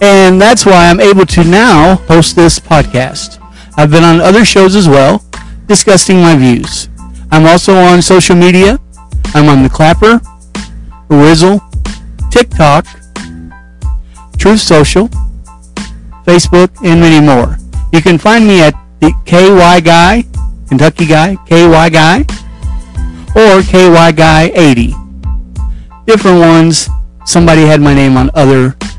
And that's why I'm able to now host this podcast. I've been on other shows as well, discussing my views. I'm also on social media. I'm on the Clapper, Rizzle, TikTok, Truth Social, Facebook, and many more. You can find me at the KY Guy, Kentucky Guy, KY Guy, or KY Guy 80. Different ones. Somebody had my name on other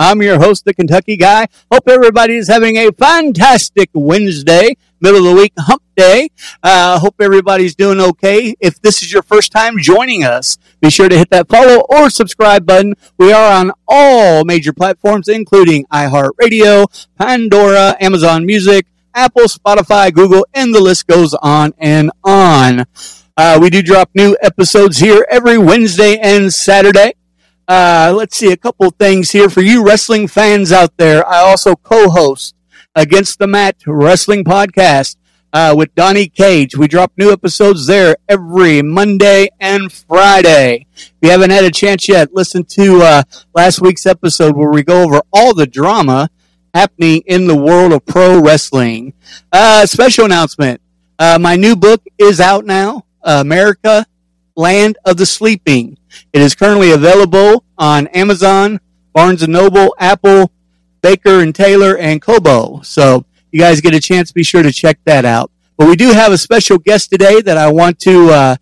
I'm your host, the Kentucky Guy. Hope everybody is having a fantastic Wednesday, middle of the week hump day. Uh, hope everybody's doing okay. If this is your first time joining us, be sure to hit that follow or subscribe button. We are on all major platforms, including iHeartRadio, Pandora, Amazon Music, Apple, Spotify, Google, and the list goes on and on. Uh, we do drop new episodes here every Wednesday and Saturday. Uh, let's see a couple things here for you wrestling fans out there. I also co-host Against the Mat Wrestling Podcast uh, with Donnie Cage. We drop new episodes there every Monday and Friday. If you haven't had a chance yet, listen to uh, last week's episode where we go over all the drama happening in the world of pro wrestling. Uh, special announcement. Uh, my new book is out now. America, Land of the Sleeping. It is currently available on Amazon, Barnes and Noble, Apple, Baker and Taylor, and Kobo. So you guys get a chance, be sure to check that out. But we do have a special guest today that I want to. Uh,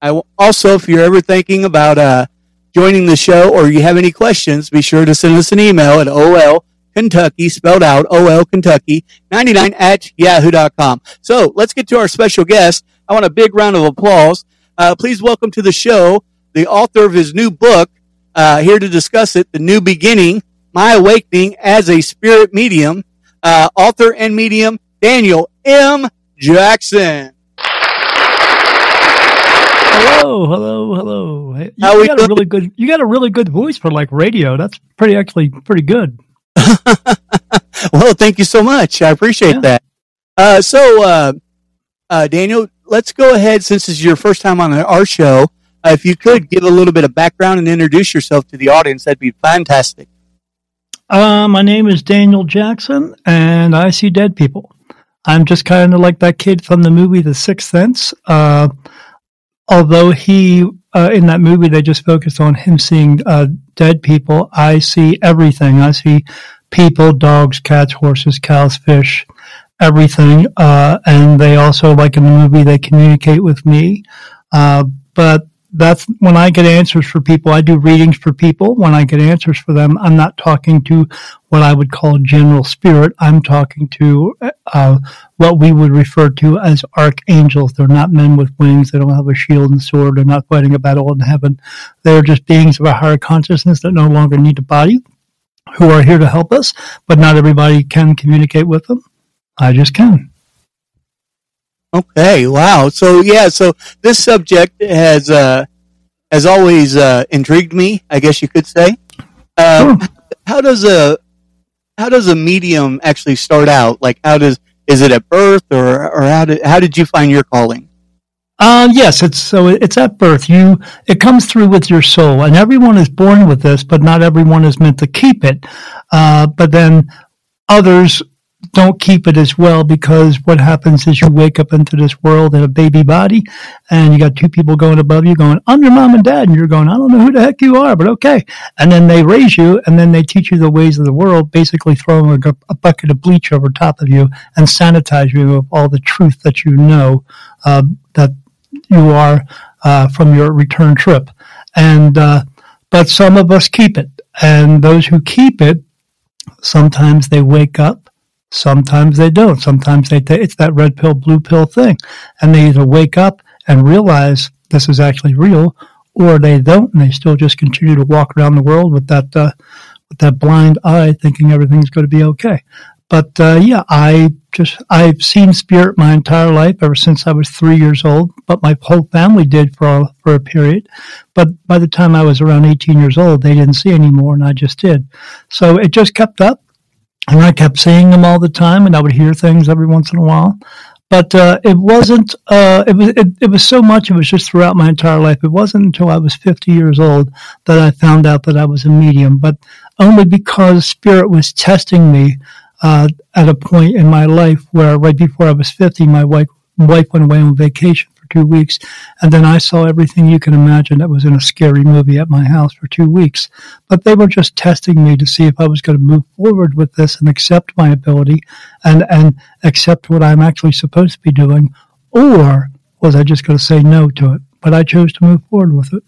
I also, if you're ever thinking about uh, joining the show or you have any questions, be sure to send us an email at ol Kentucky, spelled out OL Kentucky, 99 at yahoo.com. So let's get to our special guest. I want a big round of applause. Uh, please welcome to the show the author of his new book, uh, here to discuss it, The New Beginning, My Awakening as a Spirit Medium, uh, author and medium, Daniel M. Jackson. Hello, hello, hello. You, How you got a really good. You got a really good voice for like radio. That's pretty actually pretty good. well, thank you so much. I appreciate yeah. that. Uh, so, uh, uh, Daniel, let's go ahead since this is your first time on our show. Uh, if you could give a little bit of background and introduce yourself to the audience, that'd be fantastic. Uh, my name is Daniel Jackson, and I see dead people. I'm just kind of like that kid from the movie The Sixth Sense. Uh, although he, uh, in that movie, they just focused on him seeing uh, dead people. I see everything. I see people, dogs, cats, horses, cows, fish, everything. Uh, and they also, like in the movie, they communicate with me. Uh, but that's when I get answers for people. I do readings for people. When I get answers for them, I'm not talking to what I would call general spirit. I'm talking to uh, what we would refer to as archangels. They're not men with wings. They don't have a shield and sword. They're not fighting a battle in heaven. They're just beings of a higher consciousness that no longer need a body, who are here to help us. But not everybody can communicate with them. I just can. Okay, wow. So yeah, so this subject has uh, has always uh, intrigued me. I guess you could say. Uh, sure. How does a how does a medium actually start out? Like, how does is it at birth, or or how did how did you find your calling? Uh, yes, it's so it's at birth. You it comes through with your soul, and everyone is born with this, but not everyone is meant to keep it. Uh, but then others don't keep it as well because what happens is you wake up into this world in a baby body and you got two people going above you going, I'm your mom and dad. And you're going, I don't know who the heck you are, but okay. And then they raise you and then they teach you the ways of the world, basically throwing a, a bucket of bleach over top of you and sanitize you of all the truth that you know, uh, that you are, uh, from your return trip. And, uh, but some of us keep it and those who keep it, sometimes they wake up Sometimes they don't. Sometimes they take it's that red pill, blue pill thing, and they either wake up and realize this is actually real, or they don't, and they still just continue to walk around the world with that uh, with that blind eye, thinking everything's going to be okay. But uh, yeah, I just I've seen spirit my entire life ever since I was three years old. But my whole family did for a, for a period. But by the time I was around eighteen years old, they didn't see anymore, and I just did. So it just kept up and I kept seeing them all the time, and I would hear things every once in a while. But uh, it wasn't. Uh, it was. It, it, was so much. It was just throughout my entire life. It wasn't until I was 50 years old that I found out that I was a medium. But only because Spirit was testing me uh, at a point in my life where, right before I was 50, my wife wife went away on vacation two weeks. And then I saw everything you can imagine that was in a scary movie at my house for two weeks. But they were just testing me to see if I was going to move forward with this and accept my ability and, and accept what I'm actually supposed to be doing. Or was I just going to say no to it? But I chose to move forward with it.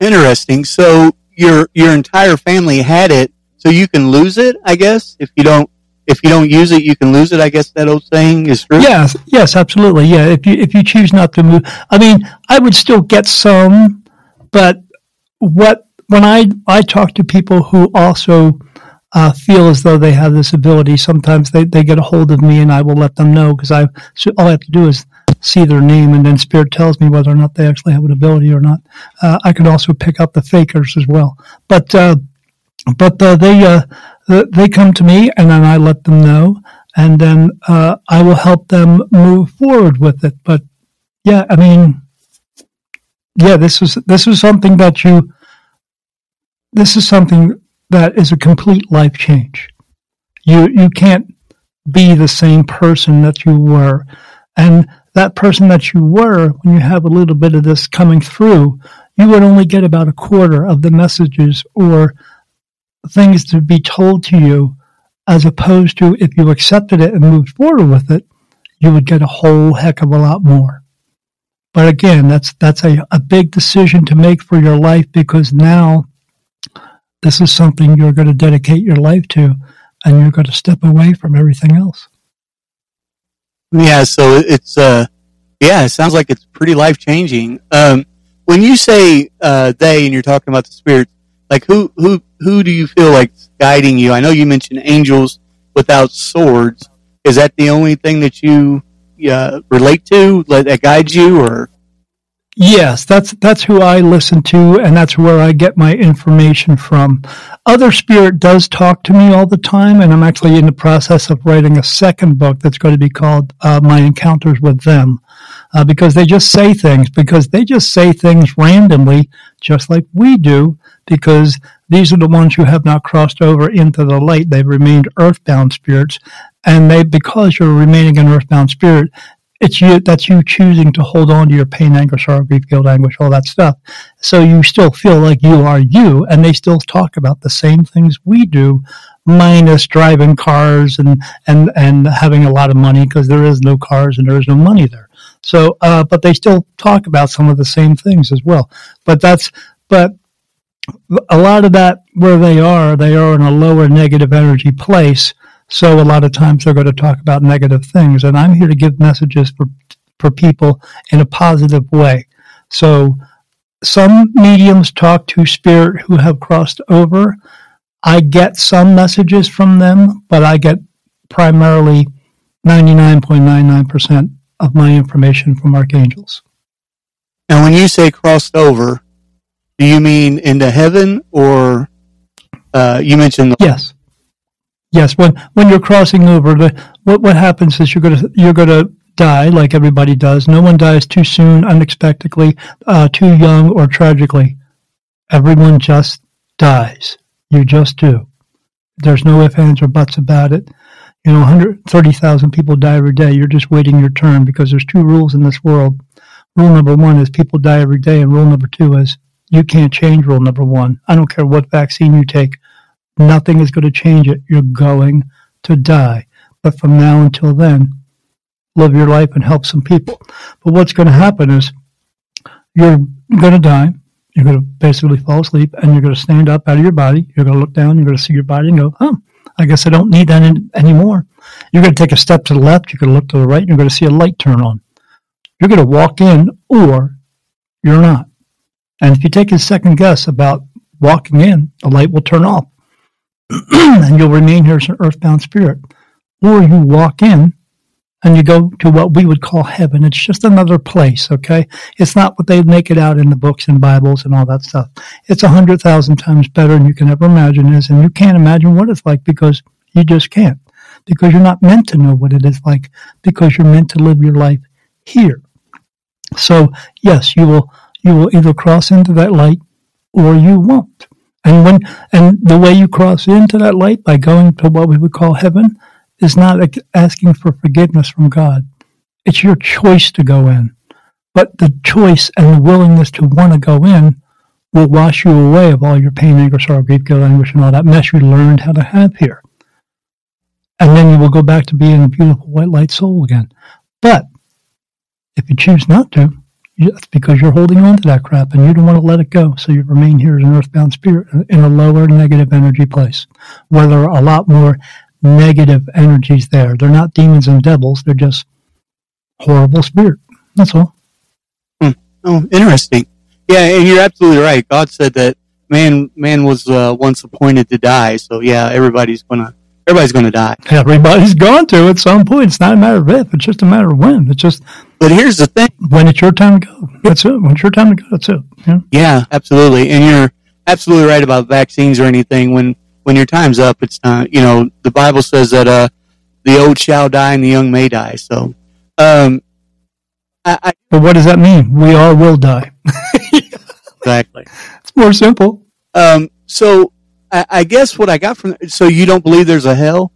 Interesting. So your your entire family had it, so you can lose it, I guess, if you don't if you don't use it, you can lose it. I guess that old saying is true. Yes, yes, absolutely. Yeah, if you if you choose not to move, I mean, I would still get some, but what when I I talk to people who also uh, feel as though they have this ability, sometimes they, they get a hold of me and I will let them know because I so all I have to do is see their name and then spirit tells me whether or not they actually have an ability or not. Uh, I can also pick up the fakers as well, but uh, but uh, they uh, they come to me and then I let them know, and then uh, I will help them move forward with it. But yeah, I mean, yeah, this is this is something that you. This is something that is a complete life change. You you can't be the same person that you were, and that person that you were when you have a little bit of this coming through, you would only get about a quarter of the messages or things to be told to you as opposed to if you accepted it and moved forward with it, you would get a whole heck of a lot more. But again, that's that's a, a big decision to make for your life because now this is something you're going to dedicate your life to and you're going to step away from everything else. Yeah, so it's uh yeah, it sounds like it's pretty life changing. Um when you say uh they and you're talking about the spirits, like who who who do you feel like guiding you? I know you mentioned angels without swords. Is that the only thing that you uh, relate to that guides you, or? Yes, that's that's who I listen to, and that's where I get my information from. Other spirit does talk to me all the time, and I'm actually in the process of writing a second book that's going to be called uh, "My Encounters with Them," uh, because they just say things because they just say things randomly, just like we do, because these are the ones who have not crossed over into the light. They've remained earthbound spirits. And they, because you're remaining an earthbound spirit, it's you, that's you choosing to hold on to your pain, anger, sorrow, grief, guilt, anguish, all that stuff. So you still feel like you are you, and they still talk about the same things we do, minus driving cars and, and, and having a lot of money because there is no cars and there is no money there. So, uh, but they still talk about some of the same things as well. But that's, but a lot of that where they are, they are in a lower negative energy place. So a lot of times they're going to talk about negative things. And I'm here to give messages for, for people in a positive way. So some mediums talk to spirit who have crossed over. I get some messages from them, but I get primarily 99.99% of my information from archangels. Now, when you say crossed over, do you mean into heaven or uh, you mentioned? The- yes. Yes. When when you're crossing over, the, what what happens is you're gonna you're gonna die like everybody does. No one dies too soon, unexpectedly, uh, too young, or tragically. Everyone just dies. You just do. There's no ifs, ands, or buts about it. You know, 130,000 people die every day. You're just waiting your turn because there's two rules in this world. Rule number one is people die every day, and rule number two is you can't change rule number one. I don't care what vaccine you take. Nothing is going to change it. You're going to die. But from now until then, live your life and help some people. But what's going to happen is you're going to die. You're going to basically fall asleep and you're going to stand up out of your body. You're going to look down. You're going to see your body and go, oh, I guess I don't need that in, anymore. You're going to take a step to the left. You're going to look to the right. You're going to see a light turn on. You're going to walk in or you're not. And if you take a second guess about walking in, the light will turn off and you'll remain here as an earthbound spirit. Or you walk in and you go to what we would call heaven. It's just another place, okay? It's not what they make it out in the books and Bibles and all that stuff. It's a hundred thousand times better than you can ever imagine is, and you can't imagine what it's like because you just can't. Because you're not meant to know what it is like, because you're meant to live your life here. So yes, you will you will either cross into that light or you won't. And when and the way you cross into that light by going to what we would call heaven is not asking for forgiveness from God. It's your choice to go in. But the choice and the willingness to want to go in will wash you away of all your pain, anger, sorrow, grief, guilt, anguish, and all that mess you learned how to have here. And then you will go back to being a beautiful white light soul again. But if you choose not to, it's because you're holding on to that crap and you don't want to let it go. So you remain here as an earthbound spirit in a lower negative energy place where there are a lot more negative energies there. They're not demons and devils. They're just horrible spirit. That's all. Hmm. Oh, interesting. Yeah, and you're absolutely right. God said that man man was uh, once appointed to die. So yeah, everybody's gonna everybody's gonna die. Everybody's going to at some point. It's not a matter of if. It's just a matter of when. It's just. But here's the thing: when it's your time to go, that's it. When it's your time to go, that's it. Yeah, yeah absolutely. And you're absolutely right about vaccines or anything. When when your time's up, it's not. You know, the Bible says that uh, the old shall die and the young may die. So, um, I, I, but what does that mean? We all will die. exactly. It's more simple. Um, so I, I guess what I got from so you don't believe there's a hell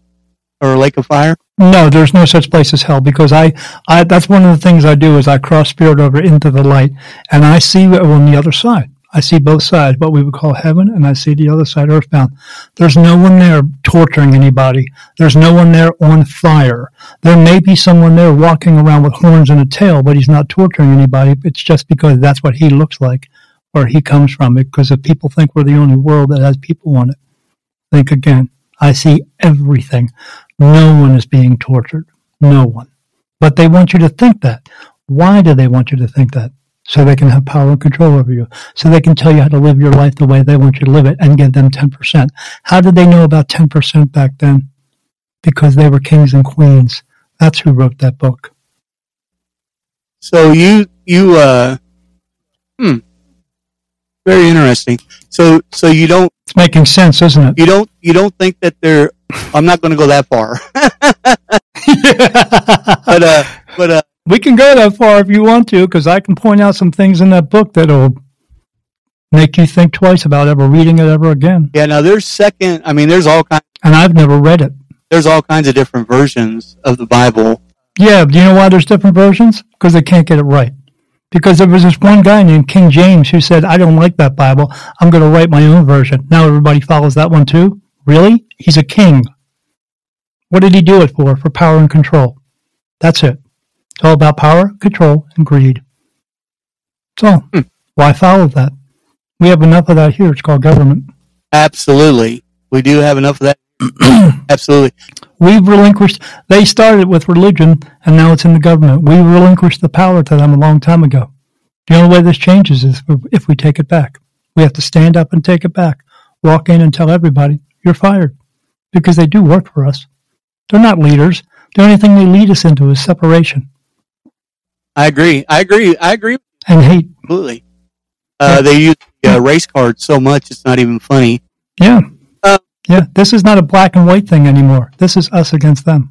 or a lake of fire? No, there's no such place as hell because I, I that's one of the things I do is I cross spirit over into the light and I see on the other side. I see both sides, what we would call heaven, and I see the other side, earthbound. There's no one there torturing anybody. There's no one there on fire. There may be someone there walking around with horns and a tail, but he's not torturing anybody. It's just because that's what he looks like where he comes from. Because if people think we're the only world that has people on it, think again. I see everything. No one is being tortured. No one. But they want you to think that. Why do they want you to think that? So they can have power and control over you. So they can tell you how to live your life the way they want you to live it and give them 10%. How did they know about 10% back then? Because they were kings and queens. That's who wrote that book. So you, you, uh, hmm, very interesting. So, so you don't. It's making sense, isn't it? You don't. You don't think that they're. I'm not going to go that far. but, uh, but, uh, we can go that far if you want to, because I can point out some things in that book that'll make you think twice about ever reading it ever again. Yeah. Now there's second. I mean, there's all kinds. And I've never read it. There's all kinds of different versions of the Bible. Yeah. Do you know why there's different versions? Because they can't get it right because there was this one guy named King James who said, I don't like that Bible. I'm going to write my own version. Now everybody follows that one too? Really? He's a king. What did he do it for? For power and control. That's it. It's all about power, control, and greed. So, hmm. why follow that? We have enough of that here. It's called government. Absolutely. We do have enough of that. Absolutely. We've relinquished, they started with religion and now it's in the government. We relinquished the power to them a long time ago. The only way this changes is if we take it back. We have to stand up and take it back. Walk in and tell everybody, you're fired. Because they do work for us. They're not leaders. The only thing they lead us into is separation I agree. I agree. I agree and hate. completely. Uh, they use the uh, race card so much it's not even funny. Yeah. Yeah. This is not a black and white thing anymore. This is us against them.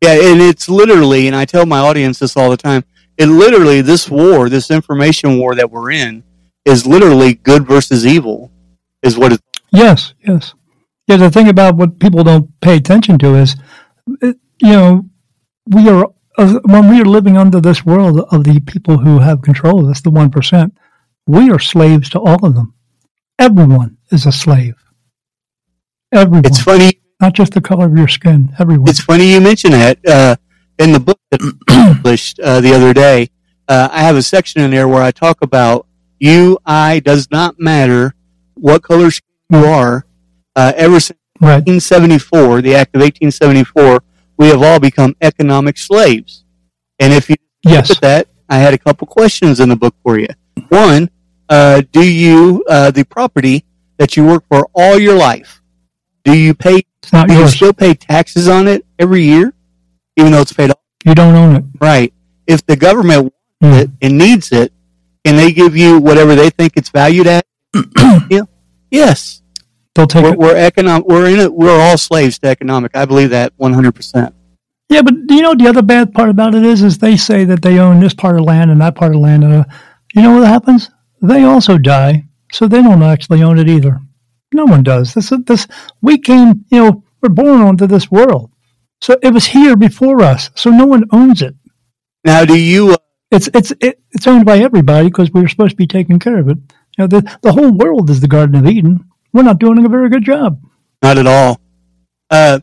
Yeah, and it's literally, and I tell my audience this all the time. It literally, this war, this information war that we're in, is literally good versus evil, is what it. Yes, yes. Yeah, the thing about what people don't pay attention to is, you know, we are, uh, when we are living under this world of the people who have control, that's the 1%, we are slaves to all of them. Everyone is a slave. Everyone. It's funny. Not just the color of your skin, everyone. It's funny you mention that. Uh, in the book that I published uh, the other day, uh, I have a section in there where I talk about you, I, does not matter what color skin you are. Uh, ever since right. 1874, the Act of 1874, we have all become economic slaves. And if you Yes. look at that, I had a couple questions in the book for you. One, uh, do you uh, the property that you work for all your life? Do you pay? It's not Do you yours. still pay taxes on it every year, even though it's paid off? You don't own it. Right. If the government wants Mm. it and needs it, can they give you whatever they think it's valued at? yeah. Yes. They'll take We're, it. we're economic. We're in it. We're all slaves to economic. I believe that 100. percent Yeah, but do you know the other bad part about it is, is they say that they own this part of land and that part of land. And, uh, you know what happens? They also die, so they don't actually own it either. No one does. This, this, we came, you know, we're born onto this world, so it was here before us. So no one owns it. Now, do you? Uh, It's it's it, it's owned by everybody because we were supposed to be taking care of it. You know, the the whole world is the Garden of Eden. We're not doing a very good job. not at all. Uh,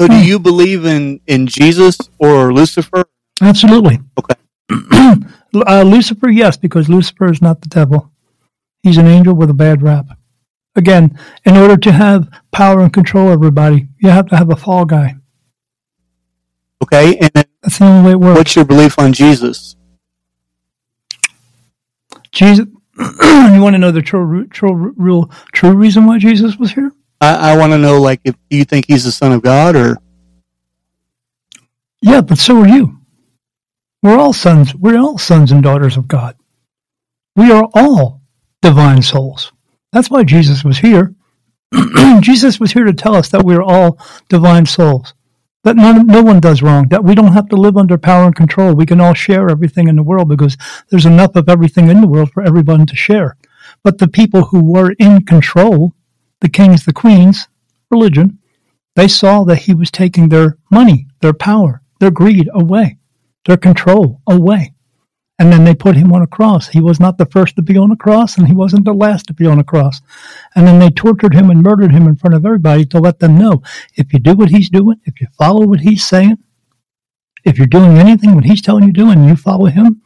so, do Hmm. you believe in in Jesus or Lucifer? Absolutely. Okay. uh, Lucifer, yes, because Lucifer is not the devil. He's an angel with a bad rap. Again, in order to have power and control over everybody, you have to have a fall guy. Okay. And That's the only way it works. what's your belief on Jesus? Jesus, you want to know the true, true, real, true reason why Jesus was here? I, I want to know, like, if do you think he's the son of God or Yeah, but so are you. We're all sons. We're all sons and daughters of God. We are all divine souls. That's why Jesus was here. Jesus was here to tell us that we're all divine souls. That none, no one does wrong. That we don't have to live under power and control. We can all share everything in the world because there's enough of everything in the world for everyone to share. But the people who were in control, the kings, the queens, religion, they saw that he was taking their money, their power, their greed away, their control away. And then they put him on a cross. He was not the first to be on a cross, and he wasn't the last to be on a cross. And then they tortured him and murdered him in front of everybody to let them know if you do what he's doing, if you follow what he's saying, if you're doing anything what he's telling you to do and you follow him,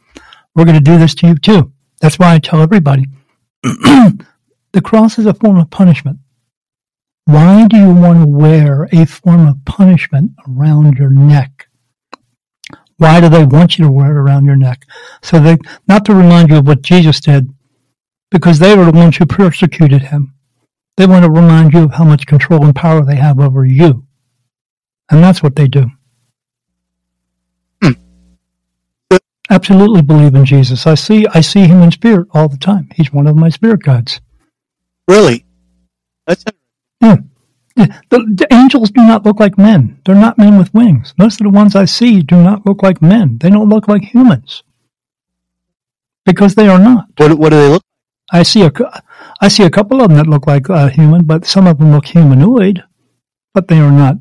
we're going to do this to you too. That's why I tell everybody the cross is a form of punishment. Why do you want to wear a form of punishment around your neck? Why do they want you to wear it around your neck? So they, not to remind you of what Jesus did, because they were the ones who persecuted him. They want to remind you of how much control and power they have over you. And that's what they do. Hmm. Absolutely believe in Jesus. I see I see him in spirit all the time. He's one of my spirit guides. really? That's Yeah. The, angels do not look like men. They're not men with wings. Most of the ones I see do not look like men. They don't look like humans. Because they are not. what. What do they look? I see a, I see a couple of them that look like uh, human, but some of them look humanoid, but they are not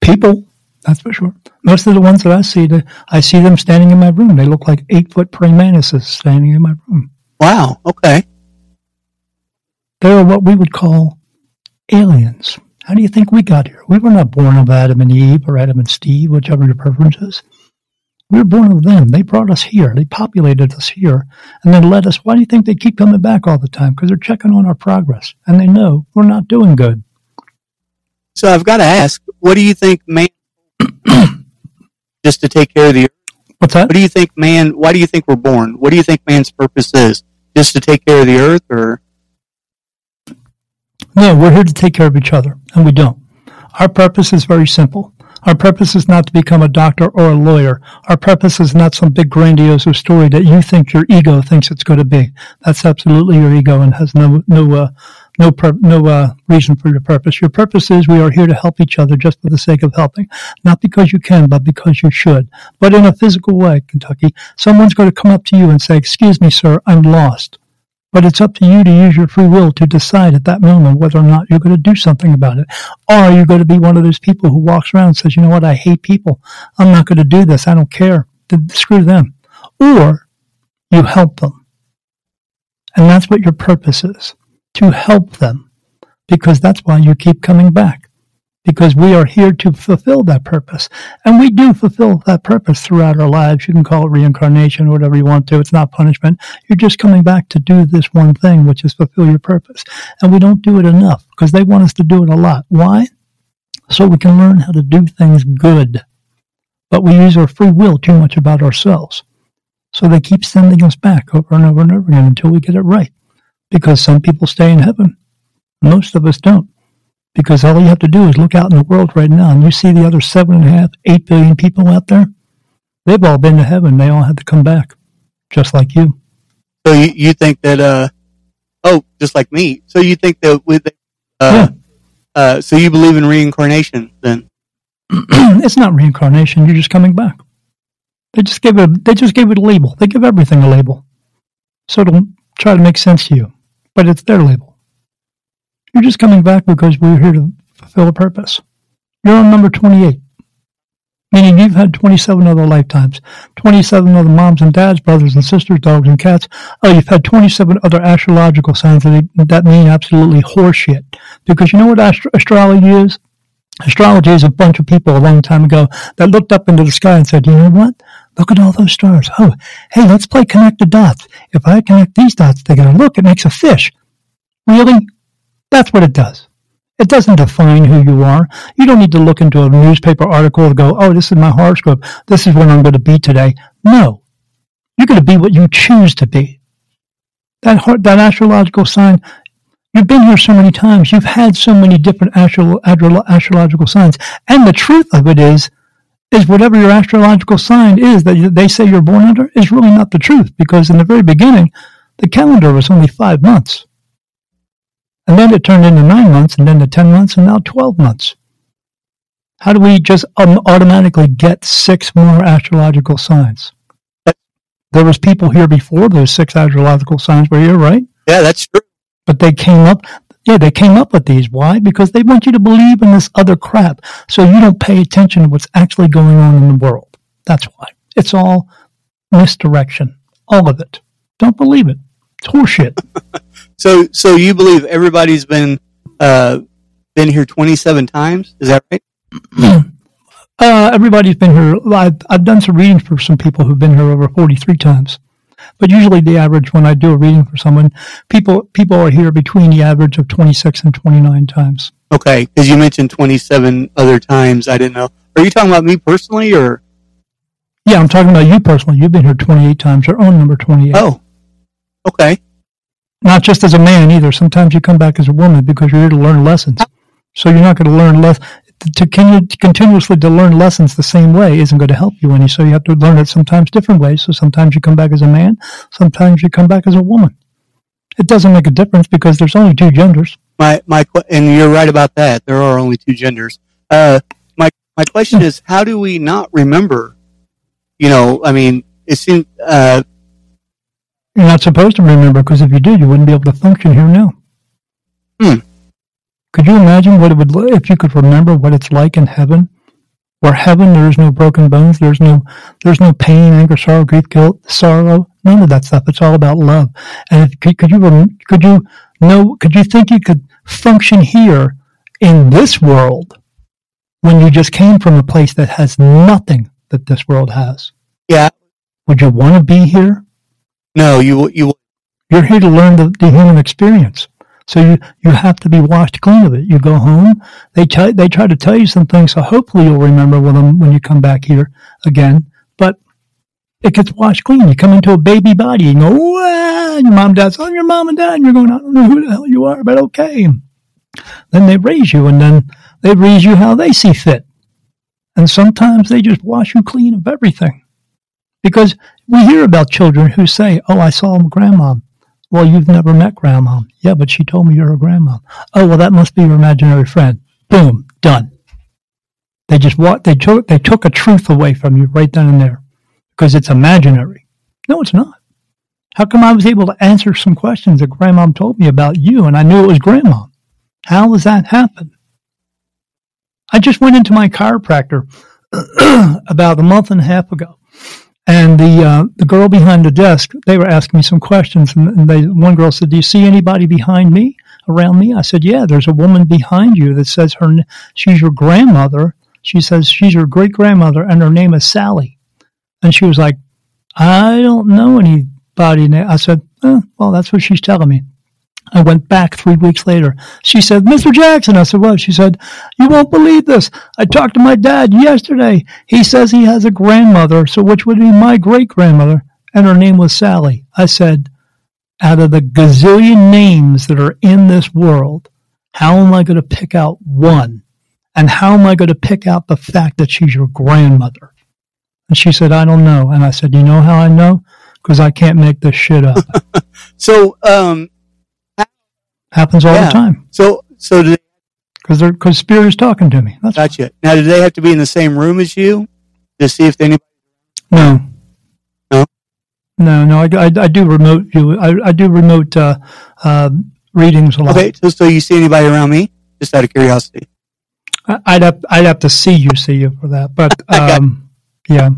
people. That's for sure. Most of the ones that I see, the, I see them standing in my room. They look like eight foot praying mantises standing in my room. Wow. Okay. They're what we would call aliens. How do you think we got here? We were not born of Adam and Eve or Adam and Steve, whichever your preference is. We were born of them. They brought us here. They populated us here and then led us. Why do you think they keep coming back all the time? Because they're checking on our progress and they know we're not doing good. So I've got to ask, what do you think man just to take care of the earth? What's that? What do you think man why do you think we're born? What do you think man's purpose is? Just to take care of the earth or No, we're here to take care of each other and we don't. Our purpose is very simple. Our purpose is not to become a doctor or a lawyer. Our purpose is not some big grandiose story that you think your ego thinks it's going to be. That's absolutely your ego and has no no uh, no pur- no uh, reason for your purpose. Your purpose is we are here to help each other just for the sake of helping, not because you can, but because you should. But in a physical way, Kentucky, someone's going to come up to you and say, "Excuse me, sir, I'm lost." But it's up to you to use your free will to decide at that moment whether or not you're going to do something about it. Or you're you going to be one of those people who walks around and says, you know what, I hate people. I'm not going to do this. I don't care. Screw them. Or you help them. And that's what your purpose is to help them because that's why you keep coming back because we are here to fulfill that purpose. And we do fulfill that purpose throughout our lives. You can call it reincarnation whatever you want to. It's not punishment. You're just coming back to do this one thing, which is fulfill your purpose. And we don't do it enough because they want us to do it a lot. Why? So we can learn how to do things good. But we use our free will too much about ourselves. So they keep sending us back over and over and over again until we get it right. Because some people stay in heaven. Most of us don't. Because all you have to do is look out in the world right now and you see the other seven and a half, eight billion people out there. They've all been to heaven. They all had to come back, just like you. So you, you think that, uh, oh, just like me. So you think that with, uh, yeah. uh, so you believe in reincarnation then? it's not reincarnation. You're just coming back. They just give it, they just gave it a label. They give everything a label. So it'll try to make sense to you, but it's their label. You're just coming back because we're here to fulfill a purpose. You're on number 28, meaning you've had 27 other lifetimes, 27 other moms and dads, brothers and sisters, dogs and cats. Oh, you've had 27 other astrological signs that, that mean absolutely horseshit. Because you know what astro- astrology is? Astrology is a bunch of people a long time ago that looked up into the sky and said, you know what? Look at all those stars. Oh, hey, let's play connect the dots. If I connect these dots together, look, it makes a fish. Really? That's what it does. It doesn't define who you are. You don't need to look into a newspaper article and go, oh, this is my horoscope. This is what I'm going to be today. No. You're going to be what you choose to be. That, that astrological sign, you've been here so many times. You've had so many different astro, astro, astrological signs. And the truth of it is, is whatever your astrological sign is that they say you're born under is really not the truth because in the very beginning, the calendar was only five months. And then it turned into nine months, and then to 10 months, and now 12 months. How do we just um, automatically get six more astrological signs? There was people here before those six astrological signs were here, right? Yeah, that's true. But they came up, yeah, they came up with these. Why? Because they want you to believe in this other crap, so you don't pay attention to what's actually going on in the world. That's why. It's all misdirection. All of it. Don't believe it. It's horseshit. So, so you believe everybody's been uh, been here 27 times? Is that right? uh, everybody's been here. I've, I've done some readings for some people who've been here over 43 times. But usually the average when I do a reading for someone, people people are here between the average of 26 and 29 times. Okay, because you mentioned 27 other times. I didn't know. Are you talking about me personally or? Yeah, I'm talking about you personally. You've been here 28 times. Your own number 28. Oh, okay. Not just as a man either. Sometimes you come back as a woman because you're here to learn lessons. So you're not going to learn less to continuously to learn lessons the same way isn't going to help you any. So you have to learn it sometimes different ways. So sometimes you come back as a man, sometimes you come back as a woman. It doesn't make a difference because there's only two genders. My my and you're right about that. There are only two genders. Uh, my my question is, how do we not remember? You know, I mean, it seems uh, you're not supposed to remember because if you did, you wouldn't be able to function here now. Hmm. Could you imagine what it would if you could remember what it's like in heaven? Where heaven there is no broken bones, there's no there's no pain, anger, sorrow, grief, guilt, sorrow, none of that stuff. It's all about love. And if, could, could you could you know could you think you could function here in this world when you just came from a place that has nothing that this world has? Yeah. Would you want to be here? No, you you. You're here to learn the, the human experience. So you, you have to be washed clean of it. You go home, they try, they try to tell you some things, so hopefully you'll remember them when you come back here again. But it gets washed clean. You come into a baby body and go, and your mom, dad's, oh, your mom and dad, and you're going, I don't know who the hell you are, but okay. Then they raise you, and then They raise you how they see fit. And sometimes they just wash you clean of everything. Because we hear about children who say, Oh, I saw grandma. Well, you've never met grandma. Yeah, but she told me you're a grandma. Oh, well, that must be your imaginary friend. Boom, done. They just what they took they took a truth away from you right then and there because it's imaginary. No, it's not. How come I was able to answer some questions that grandma told me about you and I knew it was grandma? How does that happen? I just went into my chiropractor about a month and a half ago and the uh, the girl behind the desk, they were asking me some questions, and they, one girl said, "Do you see anybody behind me, around me?" I said, "Yeah, there's a woman behind you that says her she's your grandmother. She says she's your great grandmother, and her name is Sally." And she was like, "I don't know anybody." I said, eh, "Well, that's what she's telling me." I went back three weeks later. She said, Mr. Jackson. I said, what? She said, you won't believe this. I talked to my dad yesterday. He says he has a grandmother, so which would be my great grandmother, and her name was Sally. I said, out of the gazillion names that are in this world, how am I going to pick out one? And how am I going to pick out the fact that she's your grandmother? And she said, I don't know. And I said, you know how I know? Because I can't make this shit up. so, um, Happens all yeah. the time. So, so because they're because spirit is talking to me. That's gotcha. Now, do they have to be in the same room as you to see if anybody? No. No. No, no. I, I, I do remote you. I, I do remote uh, uh, readings a lot. Okay, so so you see anybody around me? Just out of curiosity. I'd have I'd have to see you see you for that, but um, yeah,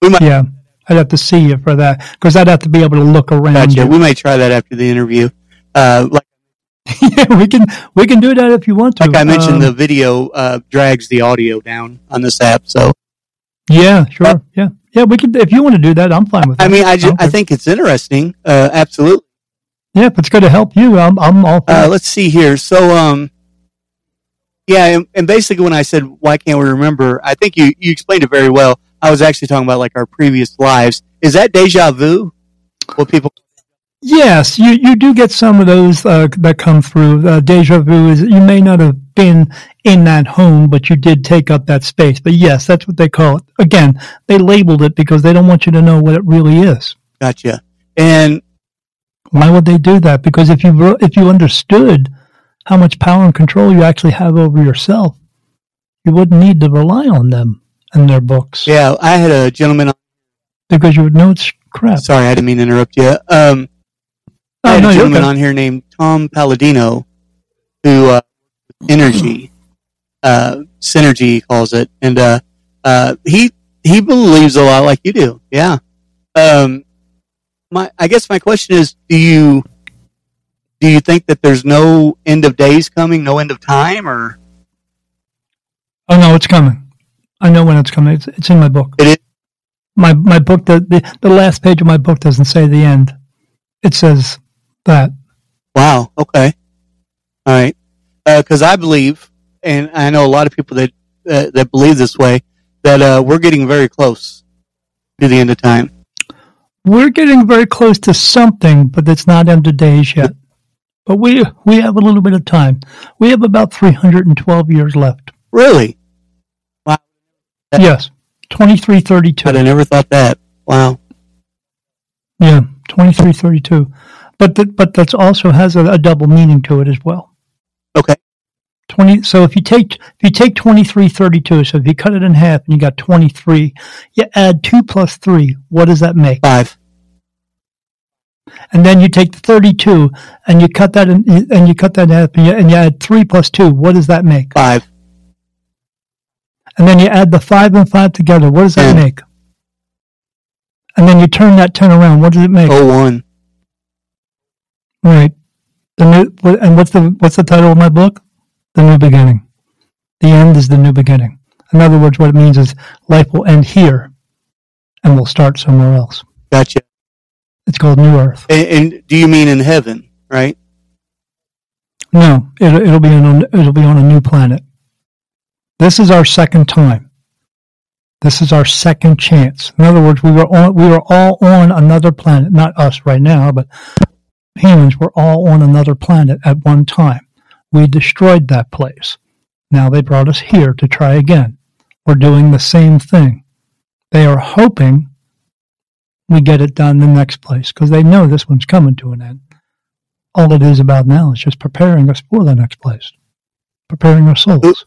we might. Yeah, I'd have to see you for that because I'd have to be able to look around. Gotcha. You. We might try that after the interview. Uh, like yeah, we can we can do that if you want to. Like I mentioned, um, the video uh, drags the audio down on this app, so yeah, sure, uh, yeah, yeah. We can if you want to do that. I'm fine with. that. I mean, I just, I, I think it's interesting. Uh, absolutely. Yeah, if it's going to help you, I'm I'm all. Uh, let's see here. So, um, yeah, and, and, basically, when I said why can't we remember, I think you you explained it very well. I was actually talking about like our previous lives. Is that deja vu? What people Yes, you, you do get some of those uh, that come through. Uh, deja vu is you may not have been in that home, but you did take up that space. But yes, that's what they call it. Again, they labeled it because they don't want you to know what it really is. Gotcha. And why would they do that? Because if you if you understood how much power and control you actually have over yourself, you wouldn't need to rely on them and their books. Yeah, I had a gentleman. Because you would know it's crap. Sorry, I didn't mean to interrupt you. Um, I had oh, no, a gentleman on here named Tom Palladino who uh, energy uh, synergy calls it, and uh, uh, he he believes a lot like you do. Yeah. Um, my I guess my question is, do you do you think that there's no end of days coming, no end of time, or? Oh no, it's coming. I know when it's coming. It's, it's in my book. It is. My my book. The, the the last page of my book doesn't say the end. It says that. Wow. Okay. All right. Because uh, I believe, and I know a lot of people that uh, that believe this way, that uh, we're getting very close to the end of time. We're getting very close to something, but it's not end of days yet. But we we have a little bit of time. We have about 312 years left. Really? Wow. Yes. 2332. I'd never thought that. Wow. Yeah, 2332. But the, but that also has a, a double meaning to it as well. Okay. 20 so if you take if you take 2332 so if you cut it in half and you got 23 you add 2 plus 3 what does that make? 5 and then you take the 32 and you cut that in, and you cut that in half and you, and you add 3 plus 2 what does that make? 5 and then you add the 5 and 5 together what does that 10. make? And then you turn that 10 around what does it make? Oh 1 Right. The new and what's the what's the title of my book? The New Beginning. The end is the new beginning. In other words, what it means is life will end here, and we'll start somewhere else. Gotcha. It's called New Earth. And, and do you mean in heaven, right? No, it, it'll be on it'll be on a new planet. This is our second time. This is our second chance. In other words, we were on we were all on another planet, not us right now, but humans were all on another planet at one time. We destroyed that place. Now they brought us here to try again. We're doing the same thing. They are hoping we get it done the next place because they know this one's coming to an end. All it is about now is just preparing us for the next place, preparing our souls.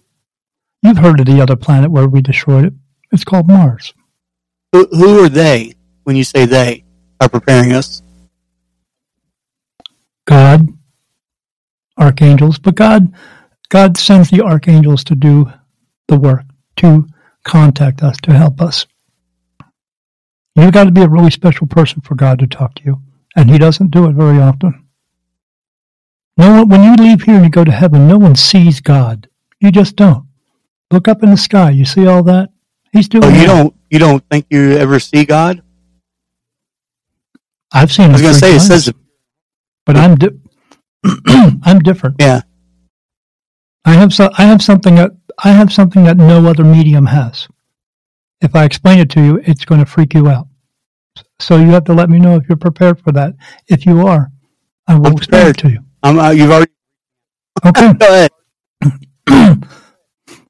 You've heard of the other planet where we destroyed it. It's called Mars. Who, are they when you say they are preparing us? God, archangels, but God, God sends the archangels to do the work, to contact us, to help us. You've got to be a really special person for God to talk to you, and He doesn't do it very often. No one, when you leave here and you go to heaven, no one sees God. You just don't. Look up in the sky. You see all that? He's doing. Oh, you that. don't you don't think you ever see God? I've seen. I was going to say it says but I'm di- I'm different. yeah. I have so I have something that I have something that no other medium has. If I explain it to you, it's going to freak you out. So you have to let me know if you're prepared for that. If you are, I will explain it to you. I'm, uh, you've already Okay. go ahead.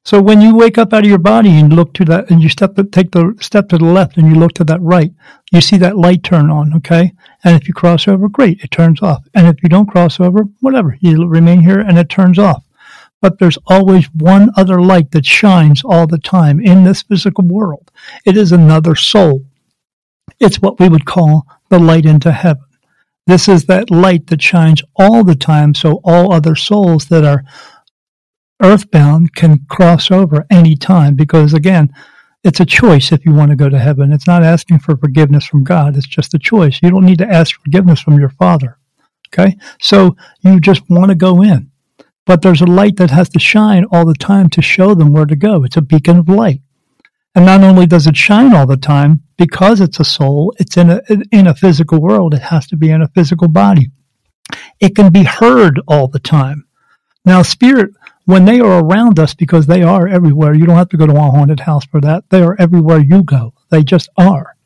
so when you wake up out of your body and look to that, and you step take the step to the left, and you look to that right, you see that light turn on. Okay, and if you cross over, great, it turns off. And if you don't cross over, whatever, you remain here, and it turns off. But there's always one other light that shines all the time in this physical world. It is another soul. It's what we would call the light into heaven. This is that light that shines all the time, so all other souls that are earthbound can cross over any time because again it's a choice if you want to go to heaven. It's not asking for forgiveness from god. It's just a choice. You don't need to ask forgiveness from your father okay? So you just want to go in. But there's a light that has to shine all the time to show them where to go. It's a beacon of light. And not only does it shine all the time because it's a soul it's in a in a physical world it has to be in a physical body. It can be heard all the time. Now spirit when they are around us because they are everywhere. You don't have to go to a haunted house for that. They are everywhere you go. They just are.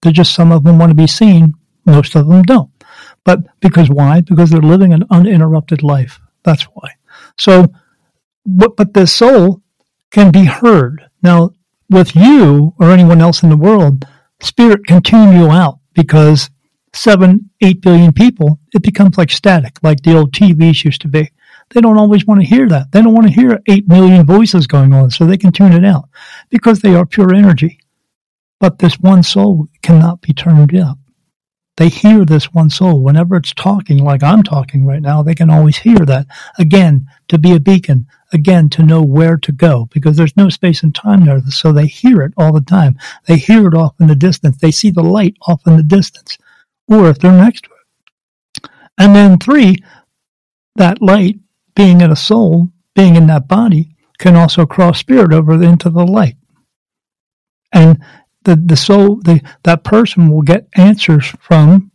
They're just some of them want to be seen. Most of them don't. But because why? Because they're living an uninterrupted life. That's why. So but, but the soul can be heard. Now with you or anyone else in the world spirit can tune you out because seven eight billion people it becomes like static like the old tvs used to be they don't always want to hear that. They don't want to hear 8 million voices going on, so they can tune it out because they are pure energy. But this one soul cannot be turned up. They hear this one soul. Whenever it's talking, like I'm talking right now, they can always hear that. Again, to be a beacon. Again, to know where to go because there's no space and time there. So they hear it all the time. They hear it off in the distance. They see the light off in the distance or if they're next to it. And then three, that light being in a soul, being in that body, can also cross spirit over into the light. And the, the soul, the, that person will get answers from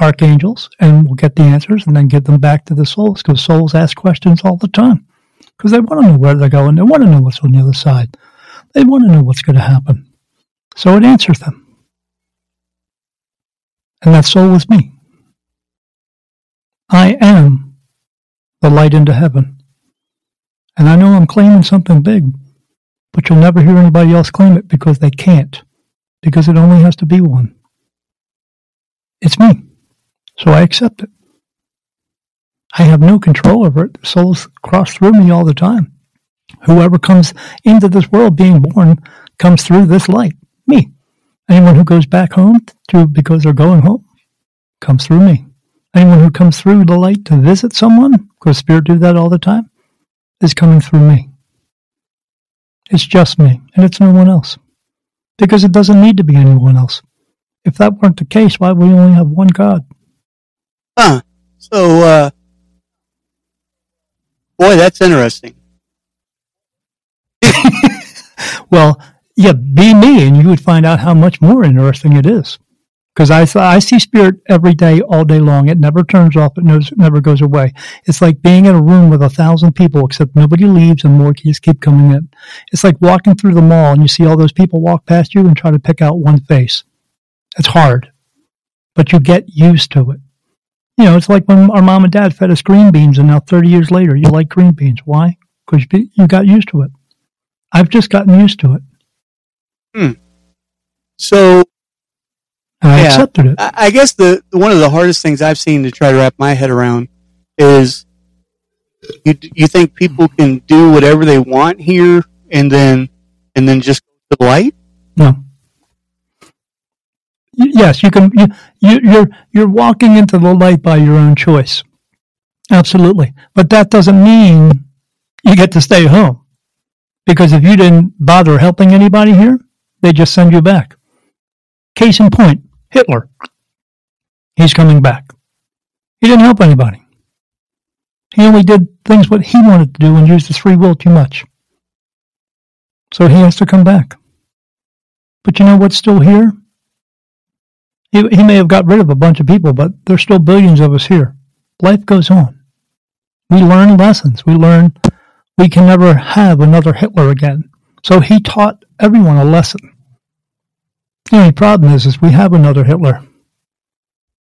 archangels and will get the answers and then give them back to the souls because souls ask questions all the time because they want to know where they're going. They want to know what's on the other side. They want to know what's going to happen. So it answers them. And that soul is me. I am the light into heaven. And I know I'm claiming something big, but you'll never hear anybody else claim it because they can't, because it only has to be one. It's me. So I accept it. I have no control over it. Souls cross through me all the time. Whoever comes into this world being born comes through this light, me. Anyone who goes back home to because they're going home comes through me. Anyone who comes through the light to visit someone, because spirit do that all the time, is coming through me. It's just me, and it's no one else. Because it doesn't need to be anyone else. If that weren't the case, why would we only have one God? Huh. So, uh, boy, that's interesting. Well, yeah, be me, and you would find out how much more interesting it is. Because I, I see spirit every day, all day long. It never turns off. It knows, never goes away. It's like being in a room with a thousand people, except nobody leaves and more just keep coming in. It's like walking through the mall and you see all those people walk past you and try to pick out one face. It's hard, but you get used to it. You know, it's like when our mom and dad fed us green beans, and now 30 years later, you like green beans. Why? because you, you got used to it. I've just gotten used to it. Hmm. So And I Yeah. accepted it. I guess the one of the hardest things I've seen to try to wrap my head around is you you think people can do whatever they want here and then and then just go to the light? No. Yes, you can. You, you, you're you're walking into the light by your own choice. Absolutely, but that doesn't mean you get to stay home. Because if you didn't bother helping anybody here, they just send you back. Case in point, Hitler. He's coming back. He didn't help anybody. He only did things what he wanted to do and used his free will too much. So he has to come back. But you know what's still here? He, he may have got rid of a bunch of people, but there's still billions of us here. Life goes on. We learn lessons. We learn we can never have another Hitler again. So he taught everyone a lesson. The only problem is, is we have another Hitler.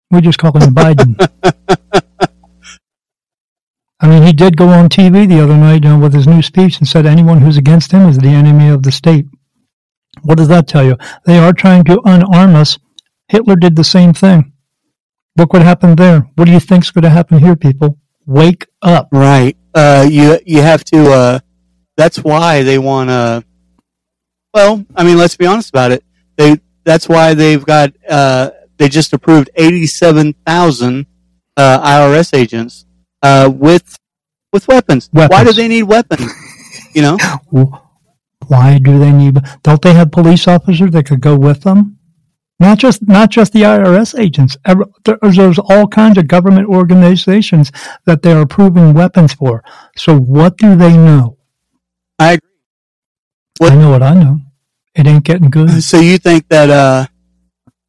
We just call him Biden. I mean, he did go on TV the other night you know, with his new speech and said anyone who's against him is the enemy of the state. What does that tell you? They are trying to unarm us. Hitler did the same thing. Look what happened there. What do you think's going to happen here, people? Wake up. Right. Uh, you you have to. Uh, that's why they want to. Well, I mean, let's be honest about it. They that's why they've got. Uh, they just approved eighty-seven thousand uh, IRS agents uh, with with weapons. Why do they need weapons? You know. Why do they need? Don't they have police officers that could go with them? Not just not just the IRS agents. There's, there's all kinds of government organizations that they're approving weapons for. So what do they know? I agree. What- I know what I know. It ain't getting good. So you think that uh,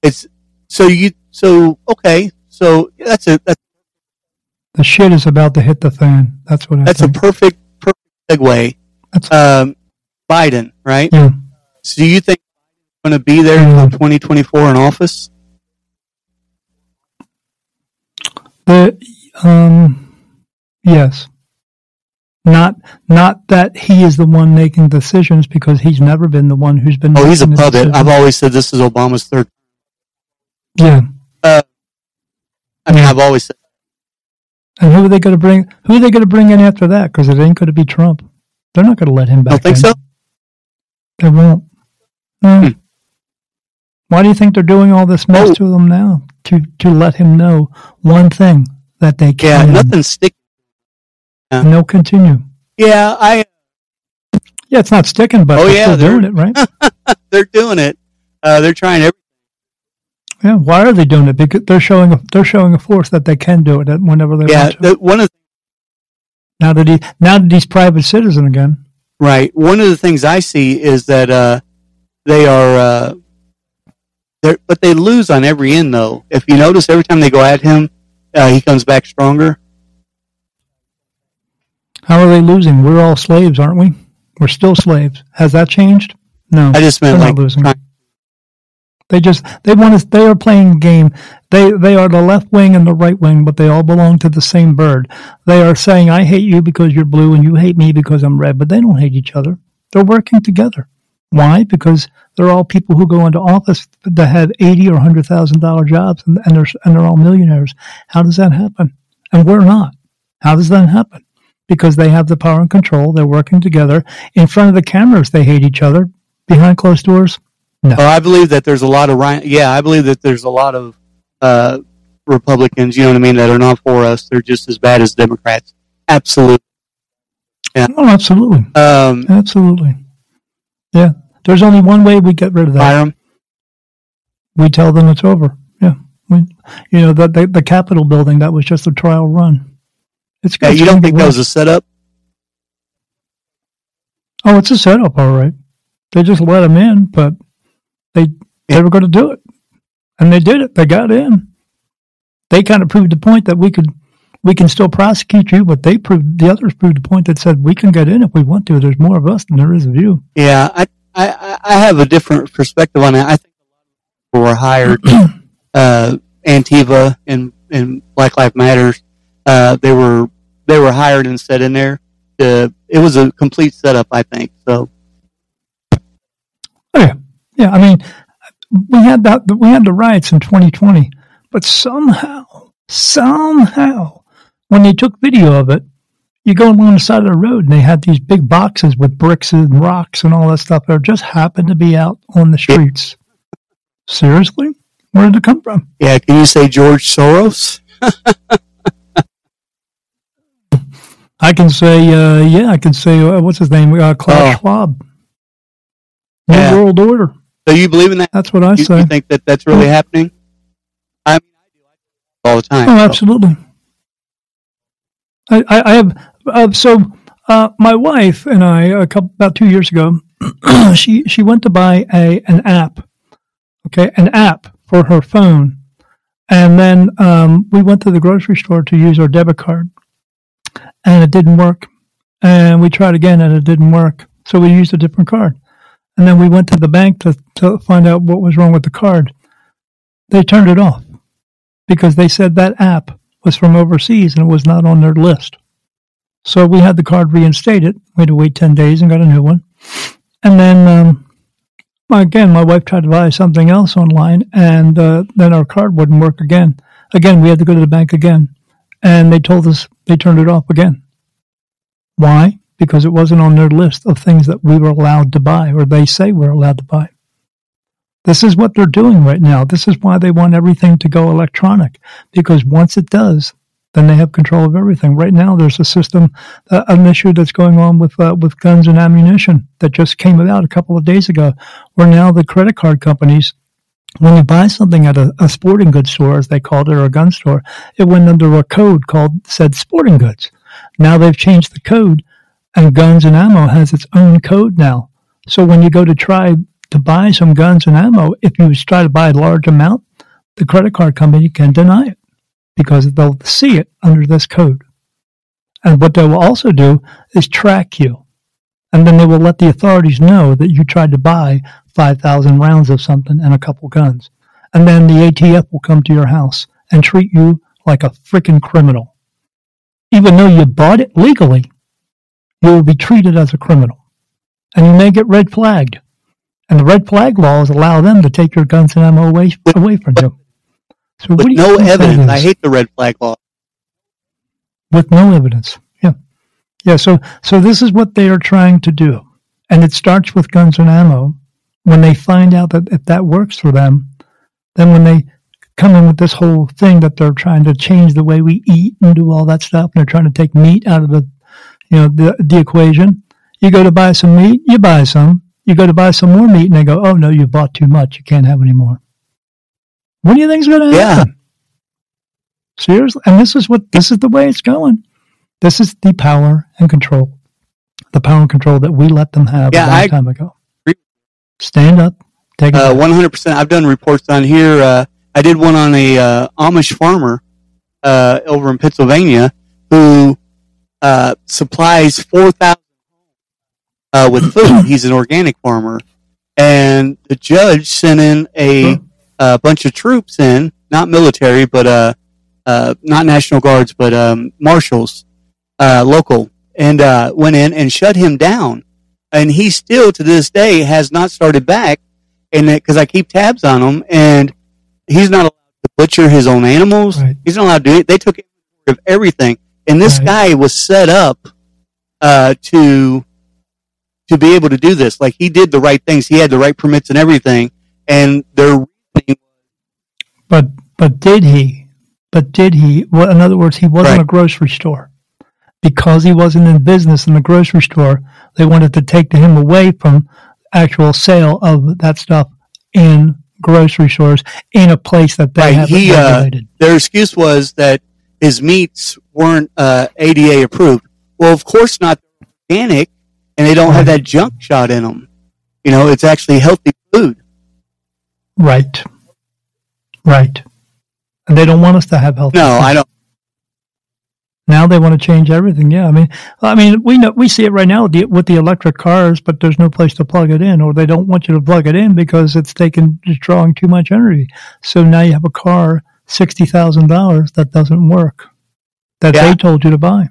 it's so you so okay. So that's a that's, The shit is about to hit the fan. That's what I that's a perfect perfect segue. That's- Um, Biden, right? yeah. So do you think going to be there Mm. until 2024 in office? The um, yes. Not not that he is the one making decisions because he's never been the one who's been. Oh, he's a puppet. decisions. I've always said this is Obama's third. yeah. I mean, Yeah. I've always said And who are they going to bring? Who are they going to bring in after that? Because it ain't going to be Trump. They're not going to let him back. Don't think in. so? They won't. No. Hmm. Why do you think they're doing all this mess Oh. to him now? To to let him know one thing that they Yeah, can. nothing stick. And they'll continue. Yeah, I. Yeah, it's not sticking, but Oh, they're yeah, they're- doing it, right? They're doing it. Uh, they're trying every. Yeah, why are they doing it? Because they're showing a, they're showing a force that they can do it at whenever they Yeah, want to. the, one of the, now that he now that he's private citizen again. right. One of the things I see is that uh, they are. Uh, they're, but they lose on every end, though. If you notice, every time they go at him, uh, he comes back stronger. How are they losing? We're all slaves, aren't we? We're still slaves. Has that changed? No. I just meant like losing. They just they want us. They are playing a game. They they are the left wing and the right wing, but they all belong to the same bird. They are saying, "I hate you because you're blue, and you hate me because I'm red." But they don't hate each other. They're working together. Why? Because they're all people who go into office that have eighty or hundred thousand dollar jobs, and, and they're and they're all millionaires. How does that happen? And we're not. How does that happen? Because they have the power and control. They're working together in front of the cameras. They hate each other. Behind closed doors, Oh, I believe that there's a lot of Ryan. Yeah, I believe that there's a lot of uh, Republicans. You know what I mean? That are not for us. They're just as bad as Democrats. Absolutely. Yeah. Oh, absolutely. Um, Absolutely. Yeah. There's only one way we get rid of that. 'em. We tell them it's over. Yeah. We, you know, the, the, the Capitol building, that was just a trial run. It's you don't think that was a setup? Oh, it's a setup, all right. They just let them in, but they they were going to do it, and they did it. They got in. They kind of proved the point that we could we can still prosecute you, but they proved the others proved the point that said we can get in if we want to. There's more of us than there is of you. Yeah, I, I, I have a different perspective on it. I think people were hired, uh, Antifa and, and Black Lives Matters. Uh, they were, they were hired and set in there uh, it was a complete setup. I think so. Oh yeah, yeah. I mean, we had that. We had the riots in 2020, but somehow, somehow, when they took video of it, you go along the side of the road and they had these big boxes with bricks and rocks and all that stuff that just happened to be out on the streets. Seriously? Where did it come from? Yeah, can you say George Soros? I can say, uh, yeah, I can say, uh, what's his name? Uh, Klaus Oh. Schwab. New Yeah. World Order. So you believe in that? That's what I You, say. you think that that's really happening? I mean, I do. I do all the time. Oh, so. absolutely. I, I, I have uh, so uh, my wife and I a couple about two years ago, she she went to buy a an app, okay, an app for her phone, and then um, we went to the grocery store to use our debit card, and it didn't work, and we tried again and it didn't work, so we used a different card, and then we went to the bank to to find out what was wrong with the card. They turned it off because they said that app was from overseas and it was not on their list. So we had the card reinstated. We had to wait 10 days and got a new one. And then, um, again, my wife tried to buy something else online and uh, then our card wouldn't work again. Again, we had to go to the bank again. And they told us they turned it off again. Why? Because it wasn't on their list of things that we were allowed to buy or they say we're allowed to buy. This is what they're doing right now. This is why they want everything to go electronic, because once it does, then they have control of everything. Right now, there's a system, uh, an issue that's going on with uh, with guns and ammunition that just came about a couple of days ago, where now the credit card companies, when you buy something at a, a sporting goods store, as they called it, or a gun store, it went under a code called said sporting goods. Now they've changed the code, and guns and ammo has its own code now. So when you go to try to buy some guns and ammo, if you try to buy a large amount, the credit card company can deny it because they'll see it under this code. And what they will also do is track you. And then they will let the authorities know that you tried to buy 5,000 rounds of something and a couple guns. And then the ATF will come to your house and treat you like a freaking criminal. Even though you bought it legally, you will be treated as a criminal. And you may get red flagged. And the red flag laws allow them to take your guns and ammo away, away from you. So what With do you no evidence. I hate the red flag law. with no evidence. Yeah, yeah. So, so this is what they are trying to do, and it starts with guns and ammo. When they find out that if that works for them, then when they come in with this whole thing that they're trying to change the way we eat and do all that stuff, and they're trying to take meat out of the, you know, the the equation. You go to buy some meat, you buy some. You go to buy some more meat, and they go, "Oh no, you bought too much. You can't have any more." What do you think's going to happen? Yeah. Seriously, and this is what this is the way it's going. This is the power and control, the power and control that we let them have Yeah, a long I time ago. Stand up, take. Uh, 100%. I've done reports on here. Uh, I did one on a uh, Amish farmer uh, over in Pennsylvania who uh, supplies 4,000 uh, with food. He's an organic farmer. And the judge sent in a, a bunch of troops in, not military, but uh, uh, not National Guards, but um, marshals, uh, local, and uh, went in and shut him down. And he still, to this day, has not started back and because I keep tabs on him, and he's not allowed to butcher his own animals. Right. He's not allowed to do it. They took of everything, and this Right. guy was set up uh, to to be able to do this. Like he did the right things. He had the right permits and everything, and their reasoning But but did he? But did he? Well, in other words, he wasn't Right. a grocery store because he wasn't in business in the grocery store. They wanted to take him away from actual sale of that stuff in grocery stores in a place that they Right, have he, uh, regulated. their excuse was that his meats weren't uh, ADA approved. Well, of course not They're organic, and they don't have that junk shot in them. You know, it's actually healthy food. right, right. And they don't want us to have health. No, I don't. Now they want to change everything. Yeah, I mean, I mean, we know we see it right now with the, electric cars, but there's no place to plug it in, or they don't want you to plug it in because it's taking it's drawing too much energy. So now you have a car sixty thousand dollars that doesn't work that Yeah. they told you to buy.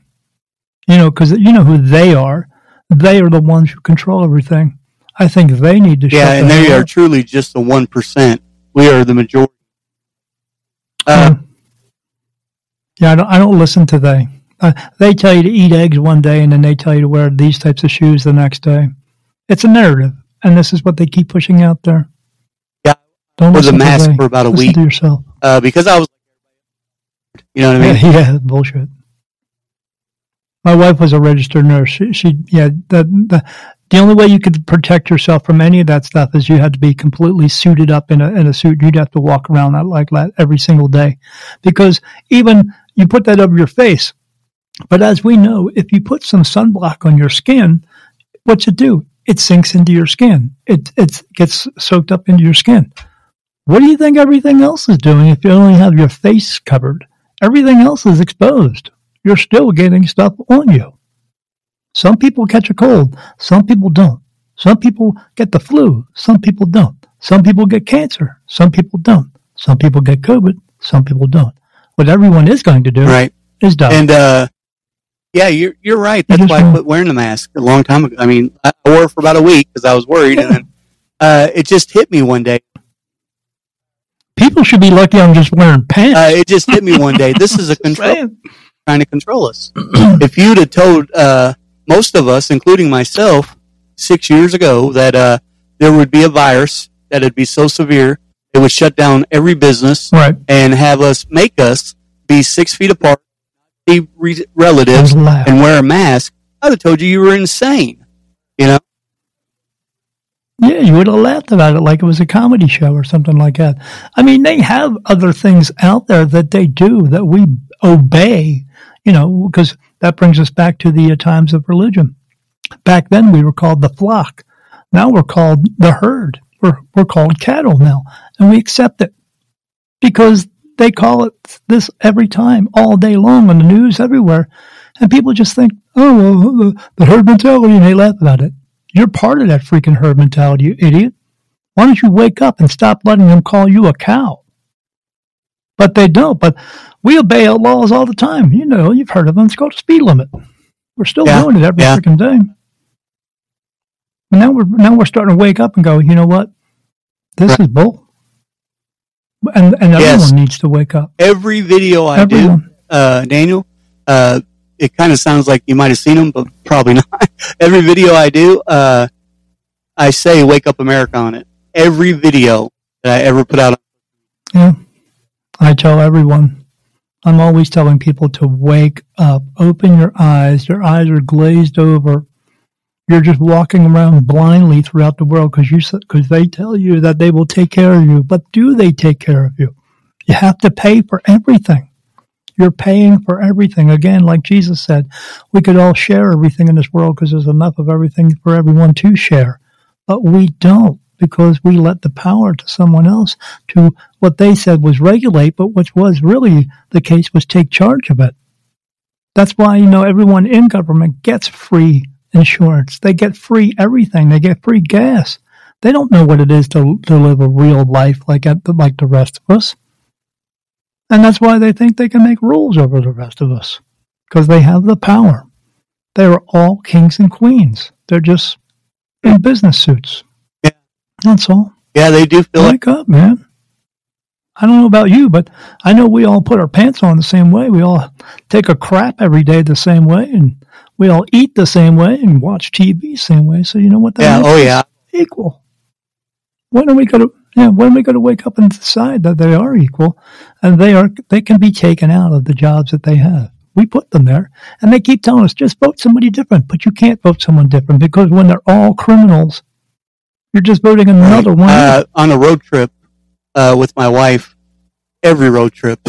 You know, because you know who they are. They are the ones who control everything. I think they need to. Yeah, and they are truly just the one percent. We are the majority. Uh, yeah, I don't. I don't listen to they. Uh, they tell you to eat eggs one day, and then they tell you to wear these types of shoes the next day. It's a narrative, and this is what they keep pushing out there. Yeah, don't was a mask for about a listen week to yourself uh, because I was. You know what I mean? Yeah, yeah bullshit. My wife was a registered nurse. She, she yeah, the, the the only way you could protect yourself from any of that stuff is you had to be completely suited up in a in a suit. You'd have to walk around that like that every single day, because even you put that over your face. But as we know, if you put some sunblock on your skin, what's it do? It sinks into your skin. It it gets soaked up into your skin. What do you think everything else is doing if you only have your face covered? Everything else is exposed you're still getting stuff on you. Some people catch a cold, some people don't. Some people get the flu, some people don't. Some people get cancer, some people don't. Some people get COVID, some people don't. What everyone is going to do right. is die. And uh, yeah, you're you're right. That's why I quit wearing the mask a long time ago. I mean, I wore it for about a week because I was worried, yeah. and then uh, it just hit me one day. People should be lucky I'm just wearing pants. Uh, it just hit me one day. This is a control trying to control us. if you'd have told uh, most of us, including myself, six years ago that uh, there would be a virus that would be so severe it would shut down every business right. and have us make us be six feet apart, be re- relatives, and wear a mask, I'd have told you you were insane. You know. Yeah, you would have laughed about it like it was a comedy show or something like that. I mean, they have other things out there that they do that we obey you know, because that brings us back to the uh, times of religion. Back then, we were called the flock. Now we're called the herd. We're, we're called cattle now, and we accept it because they call it this every time, all day long on the news, everywhere. And people just think, oh, well, the, the herd mentality, and they laugh about it. You're part of that freaking herd mentality, you idiot. Why don't you wake up and stop letting them call you a cow? But they don't. But we obey laws all the time. You know, you've heard of them. It's called a speed limit. We're still yeah. doing it every yeah. freaking day. But now we're now we're starting to wake up and go. You know what? This right. is bull. And and yes. everyone needs to wake up. Every video I everyone. do, uh, Daniel, uh, it kind of sounds like you might have seen them, but probably not. Every video I do, uh, I say "Wake Up America" on it. Every video that I ever put out. Yeah. I tell everyone, I'm always telling people to wake up, open your eyes. Your eyes are glazed over. You're just walking around blindly throughout the world because you because they tell you that they will take care of you. But do they take care of you? You have to pay for everything. You're paying for everything. Again, like Jesus said, we could all share everything in this world because there's enough of everything for everyone to share. But we don't because we let the power to someone else to what they said was regulate, but which was really the case was take charge of it. That's why, you know, everyone in government gets free insurance. They get free everything. They get free gas. They don't know what it is to, to live a real life like, like the rest of us. And that's why they think they can make rules over the rest of us. Because they have the power. They're all kings and queens. They're just in business suits. That's all. Yeah, they do feel Wake like- up, man. I don't know about you, but I know we all put our pants on the same way. We all take a crap every day the same way, and we all eat the same way and watch TV same way. So you know what? That yeah. Oh yeah. Equal. When are we going to? Yeah. When are we going to wake up and decide that they are equal, and they are? They can be taken out of the jobs that they have. We put them there, and they keep telling us just vote somebody different. But you can't vote someone different because when they're all criminals you're just voting another one. Uh, on a road trip uh, with my wife, every road trip,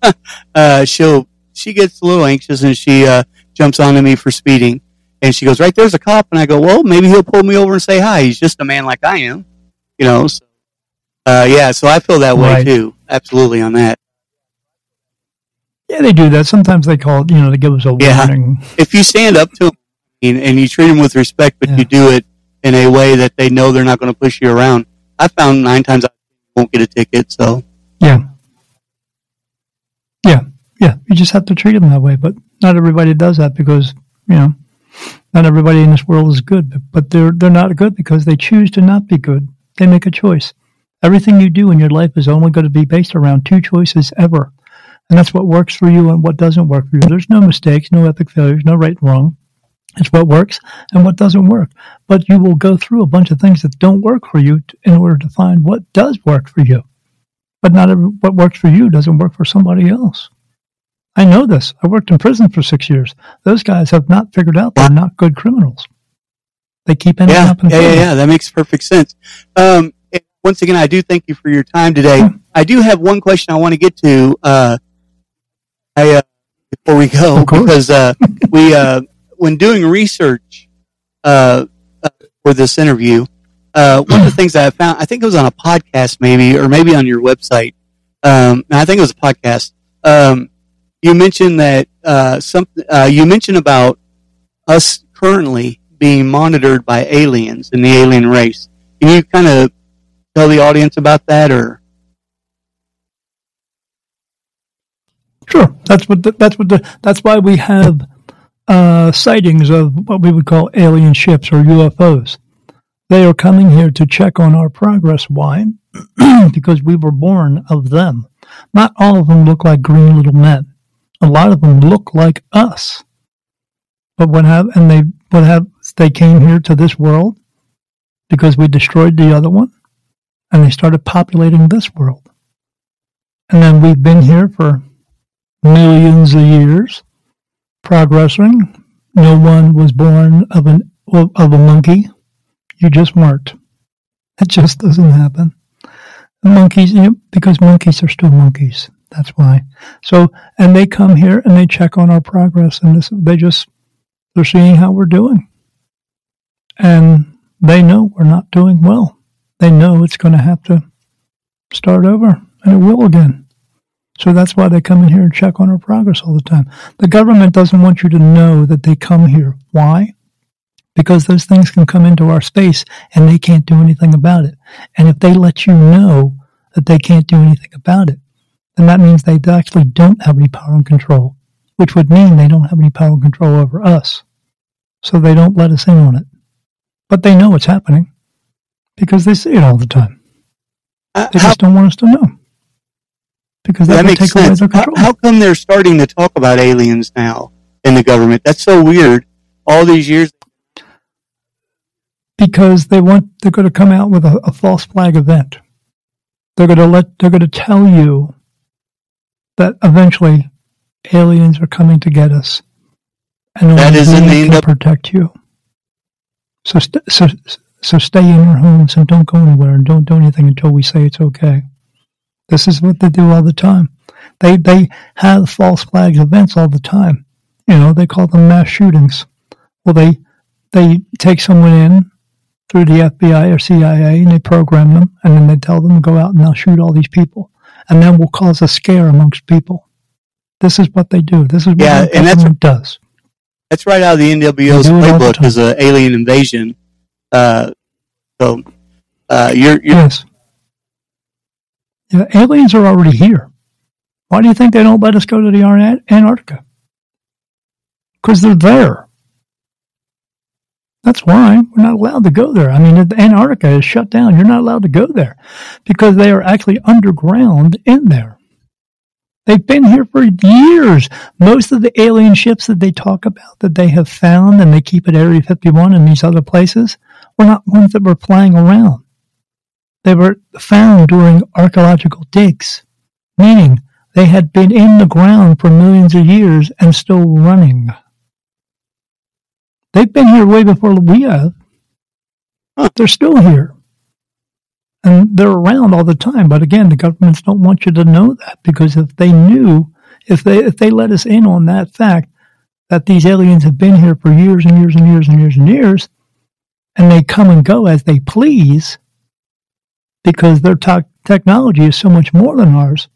uh, she'll she gets a little anxious and she uh, jumps onto me for speeding, and she goes, "Right there's a cop," and I go, "Well, maybe he'll pull me over and say hi. He's just a man like I am, you know." So, uh, yeah, so I feel that way right. too. Absolutely on that. Yeah, they do that. Sometimes they call, it, you know, they give us a yeah. warning. If you stand up to them and, and you treat them with respect, but yeah. you do it in a way that they know they're not going to push you around. I found nine times I won't get a ticket. So yeah, yeah, yeah. You just have to treat them that way, but not everybody does that because you know, not everybody in this world is good, but they're they're not good because they choose to not be good. They make a choice. Everything you do in your life is only going to be based around two choices ever. And that's what works for you and what doesn't work for you. There's no mistakes, no epic failures, no right and wrong. It's what works and what doesn't work. But you will go through a bunch of things that don't work for you in order to find what does work for you. But not every, what works for you doesn't work for somebody else. I know this. I worked in prison for six years. Those guys have not figured out they're not good criminals. They keep ending yeah, up in yeah, yeah, prison. yeah. That makes perfect sense. Um, once again, I do thank you for your time today. Yeah. I do have one question I want to get to. Uh, I uh, before we go because uh, we uh, when doing research uh, uh, for this interview, uh, one of the things I found, I think it was on a podcast, maybe, or maybe on your website. Um, I think it was a podcast. Um, you mentioned that uh. Uh, you mentioned about us currently being monitored by aliens and the alien race. Can you kind of tell the audience about that, or Sure, that's what the, that's what the, that's why we have uh, sightings of what we would call alien ships or UFOs. They are coming here to check on our progress. Why? because we were born of them. Not all of them look like green little men. A lot of them look like us. But what have and they what have they came here to this world because we destroyed the other one, and they started populating this world. And then we've been here for millions of years, progressing. No one was born of an of a monkey. You just weren't. It just doesn't happen. Monkeys, you know, because monkeys are still monkeys. That's why. So, and they come here and they check on our progress, and this, they just they're seeing how we're doing, and they know we're not doing well. They know it's going to have to start over, and it will again. So that's why they come in here and check on our progress all the time. The government doesn't want you to know that they come here. Why? Because those things can come into our space and they can't do anything about it. And if they let you know that they can't do anything about it, then that means they actually don't have any power and control, which would mean they don't have any power and control over us. So they don't let us in on it. But they know it's happening because they see it all the time. uh, They how, just don't want us to know. Because that, that would makes take away sense? their How, control. how come they're starting to talk about aliens now in the government? That's so weird. All these years, because they want they're going to come out with a, a false flag event. They're going to let they're going to tell you that eventually aliens are coming to get us, and That is the end up- protect you. So st- so so stay in your homes and don't go anywhere and don't do anything until we say it's okay. This is what they do all the time. They they have false flag events all the time. You know they call them mass shootings. Well, they they take someone in through the FBI or CIA and they program them and then they tell them to go out and they'll shoot all these people and then will cause a scare amongst people. This is what they do. This is what Yeah, the and that's- government does. that's right out of the NWO's do it all the playbook is an alien invasion. Uh, so uh, you're, you're Yes. Yeah, aliens are already here. Why do you think they don't let us go to the Antarctica? Because they're there. That's why we're not allowed to go there. I mean, Antarctica is shut down. You're not allowed to go there because they are actually underground in there. They've been here for years. Most of the alien ships that they talk about that they have found and they keep at Area 51 and these other places were not ones that were flying around. They were found during archaeological digs, meaning they had been in the ground for millions of years and still running. They've been here way before we have. Huh. They're still here. And they're around all the time. But again, the governments don't want you to know that because if they knew, if they if they let us in on that fact that these aliens have been here for years and years and years and years and years, and they come and go as they please, because their te- technology is so much more than ours,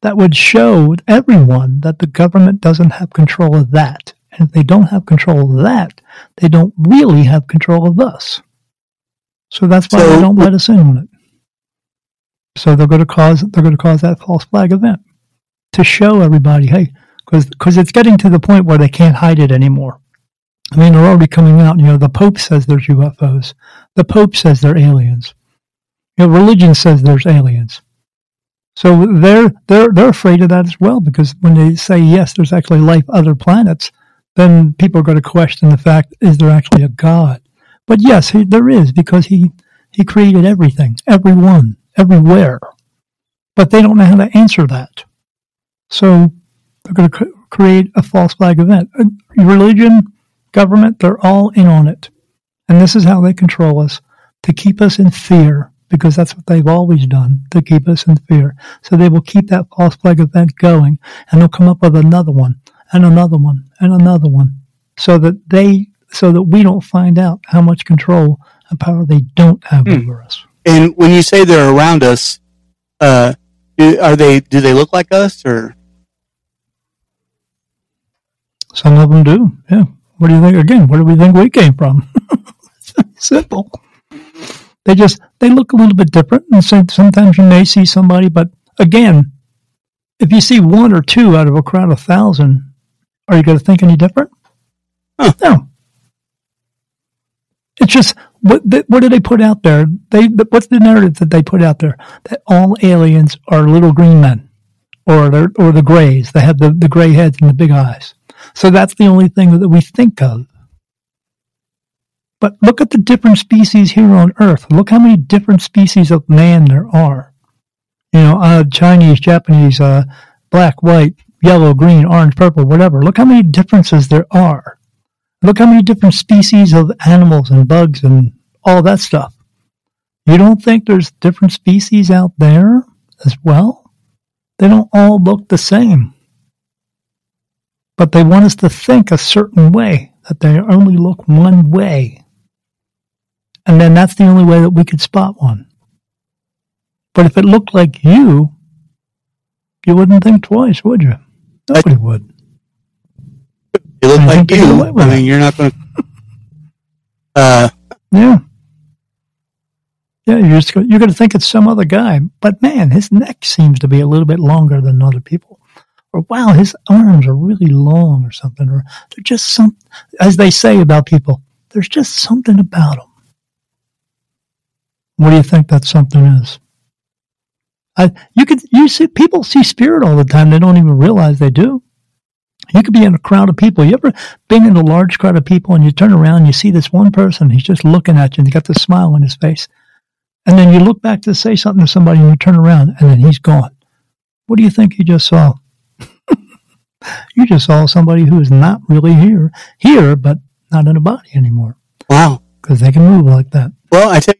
that would show everyone that the government doesn't have control of that. And if they don't have control of that, they don't really have control of us. So that's why So- they don't let us in on it. So they're going to cause they're going to cause that false flag event to show everybody, hey, because because it's getting to the point where they can't hide it anymore. I mean, they're already coming out. You know, the Pope says there's UFOs. The Pope says they're aliens. You know, religion says there's aliens. So they're they're they're afraid of that as well because when they say yes, there's actually life other planets, then people are going to question the fact: is there actually a God? But yes, he, there is because he he created everything, everyone, everywhere. But they don't know how to answer that. So they're going to create a false flag event. Uh, religion, government, they're all in on it. And this is how they control us to keep us in fear because that's what they've always done to keep us in fear. So they will keep that false flag event going and they'll come up with another one and another one and another one so that they, so that we don't find out how much control and power they don't have hmm. over us. And when you say they're around us, uh, are they, do they look like us or? Some of them do. Yeah. What do you think? Again, where do we think we came from? Simple. They just they look a little bit different, and so sometimes you may see somebody, but again, if you see one or two out of a crowd of thousand, are you going to think any different? Huh. No. It's just what what do they put out there? They what's the narrative that they put out there that all aliens are little green men, or or the grays. They have the the gray heads and the big eyes. So that's the only thing that we think of. But look at the different species here on Earth. Look how many different species of man there are. You know, uh, Chinese, Japanese, uh, black, white, yellow, green, orange, purple, whatever. Look how many differences there are. Look how many different species of animals and bugs and all that stuff. You don't think there's different species out there as well? They don't all look the same. But they want us to think a certain way, that they only look one way. And then that's the only way that we could spot one. But if it looked like you, you wouldn't think twice, would you? Nobody I, would. You look like you. I mean, you're not going to. Uh, yeah. Yeah, you're just you're going to think it's some other guy, but man, his neck seems to be a little bit longer than other people, or wow, his arms are really long, or something, or they're just some, as they say about people, there's just something about them. What do you think that something is? I, you could you see people see spirit all the time. They don't even realize they do. You could be in a crowd of people. You ever been in a large crowd of people and you turn around and you see this one person, he's just looking at you and he got this smile on his face. And then you look back to say something to somebody and you turn around and then he's gone. What do you think you just saw? you just saw somebody who is not really here, here, but not in a body anymore. Wow. Because they can move like that. Well, I tell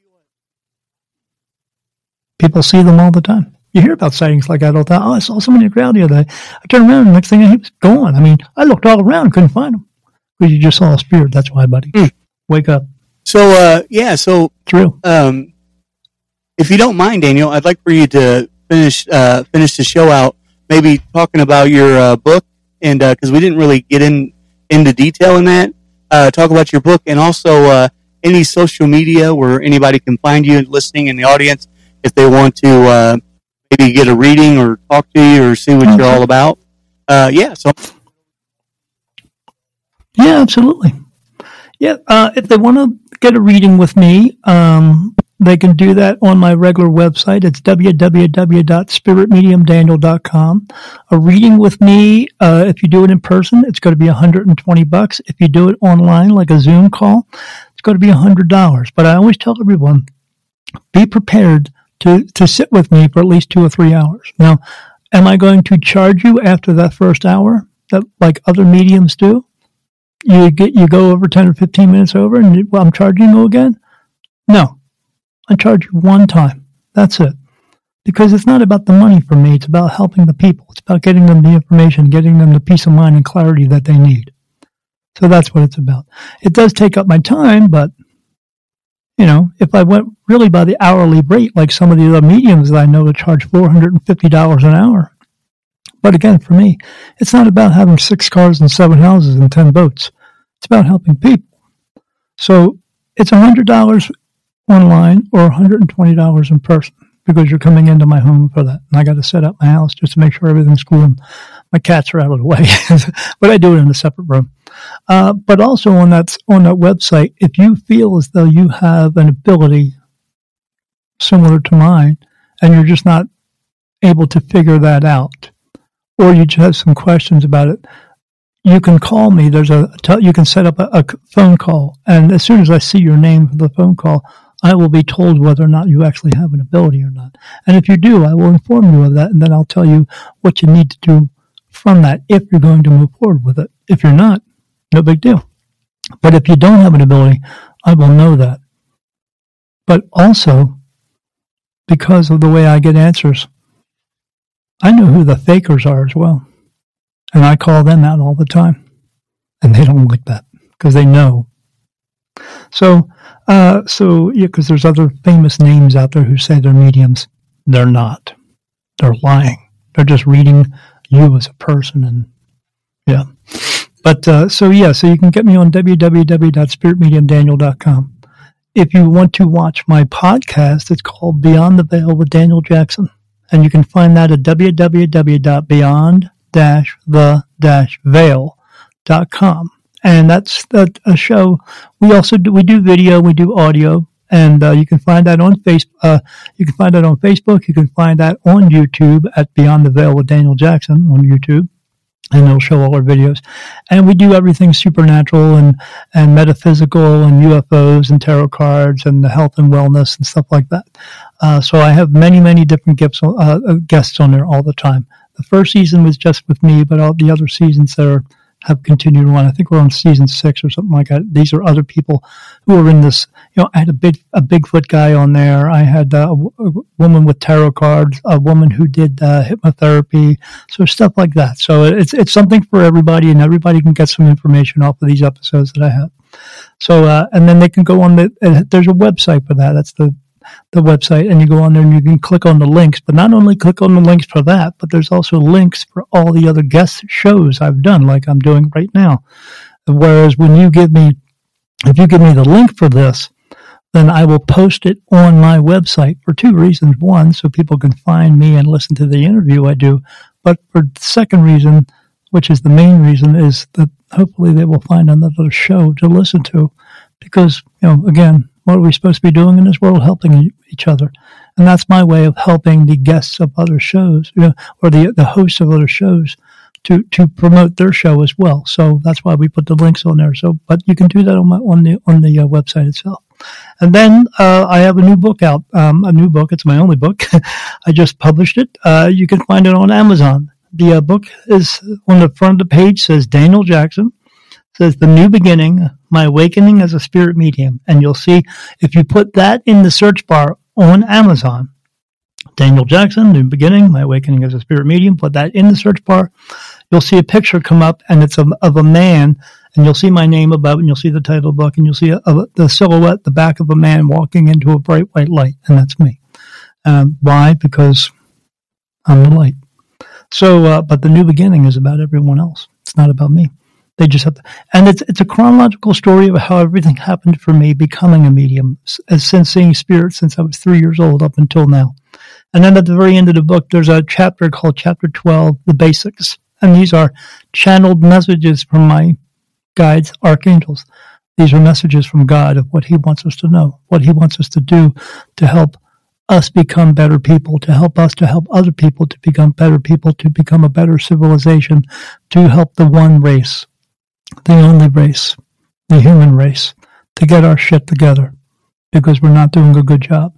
People see them all the time. You hear about sightings like that all the time. Oh, I saw someone in the crowd the other day. I turned around, and the next thing he was gone. I mean, I looked all around, couldn't find him. But you just saw a spirit. That's why, buddy. Mm. Wake up. So, uh, yeah, so. True. Um, if you don't mind, Daniel, I'd like for you to finish, uh, finish the show out, maybe talking about your, uh, book. And, uh, cause we didn't really get in, into detail in that. Uh, talk about your book and also, uh, any social media where anybody can find you listening in the audience if they want to uh, maybe get a reading or talk to you or see what okay. you're all about. Uh, yeah, so yeah, absolutely. Yeah, uh, if they want to get a reading with me, um, they can do that on my regular website. It's www.spiritmediumdaniel.com. A reading with me, uh, if you do it in person, it's going to be 120 bucks. If you do it online, like a Zoom call, it's going to be $100. But I always tell everyone, be prepared to, to sit with me for at least two or three hours. Now, am I going to charge you after that first hour that like other mediums do? You get, you go over 10 or 15 minutes over and you, well, I'm charging you again? No, I charge you one time. That's it. Because it's not about the money for me. It's about helping the people. It's about getting them the information, getting them the peace of mind and clarity that they need. So that's what it's about. It does take up my time, but you know, if I went really by the hourly rate, like some of the other mediums that I know that charge $450 an hour. But again, for me, it's not about having six cars and seven houses and 10 boats. It's about helping people. So it's $100 online or $120 in person because you're coming into my home for that. And I got to set up my house just to make sure everything's cool. And My cats are out of the way, but I do it in a separate room. Uh, but also on that on that website, if you feel as though you have an ability similar to mine, and you're just not able to figure that out, or you just have some questions about it, you can call me. There's a you can set up a, a phone call, and as soon as I see your name for the phone call, I will be told whether or not you actually have an ability or not. And if you do, I will inform you of that, and then I'll tell you what you need to do from that if you're going to move forward with it. If you're not, no big deal. But if you don't have an ability, I will know that. But also, because of the way I get answers, I know who the fakers are as well. And I call them out all the time. And they don't like that because they know. So, uh, so yeah, because there's other famous names out there who say they're mediums. They're not. They're lying. They're just reading you as a person and yeah. But uh, so yeah, so you can get me on www.spiritmediumdaniel.com. If you want to watch my podcast, it's called Beyond the Veil with Daniel Jackson, and you can find that at www.beyond-the-veil.com. And that's a show. We also do, we do video, we do audio, and uh, you can find that on face. Uh, you can find that on Facebook. You can find that on YouTube at Beyond the Veil with Daniel Jackson on YouTube and it'll show all our videos. And we do everything supernatural and, and metaphysical and UFOs and tarot cards and the health and wellness and stuff like that. Uh, so I have many, many different gifts, uh, uh, guests on there all the time. The first season was just with me, but all the other seasons there have continued on. I think we're on season six or something like that. These are other people who are in this. You know, I had a big a Bigfoot guy on there. I had uh, a, woman with tarot cards, a woman who did uh, hypnotherapy, so stuff like that. So it's it's something for everybody, and everybody can get some information off of these episodes that I have. So uh, and then they can go on the. Uh, there's a website for that. That's the the website and you go on there and you can click on the links. But not only click on the links for that, but there's also links for all the other guest shows I've done, like I'm doing right now. Whereas when you give me, if you give me the link for this, then I will post it on my website for two reasons. One, so people can find me and listen to the interview I do. But for the second reason, which is the main reason, is that hopefully they will find another show to listen to. Because, you know, again, what are we supposed to be doing in this world? Helping each other. And that's my way of helping the guests of other shows, you know, or the, the hosts of other shows to, to promote their show as well. So that's why we put the links on there. So, but you can do that on my, on the, on the uh, website itself. And then, uh, I have a new book out, um, a new book. It's my only book. I just published it. Uh, you can find it on Amazon. The uh, book is on the front of the page says Daniel Jackson says the new beginning, my awakening as a spirit medium. And you'll see if you put that in the search bar on Amazon, Daniel Jackson, new beginning, my awakening as a spirit medium, put that in the search bar. You'll see a picture come up and it's a, of a man and you'll see my name above and you'll see the title book and you'll see a, a, the silhouette, the back of a man walking into a bright white light. And that's me. Um, why? Because I'm the light. So, uh, but the new beginning is about everyone else. It's not about me. They just have to, and it's it's a chronological story of how everything happened for me becoming a medium, as since seeing spirits since I was three years old up until now. And then at the very end of the book, there's a chapter called Chapter 12, The Basics. And these are channeled messages from my guides, archangels. These are messages from God of what He wants us to know, what He wants us to do to help us become better people, to help us to help other people to become better people, to become a better civilization, to help the one race, the only race, the human race, to get our shit together because we're not doing a good job.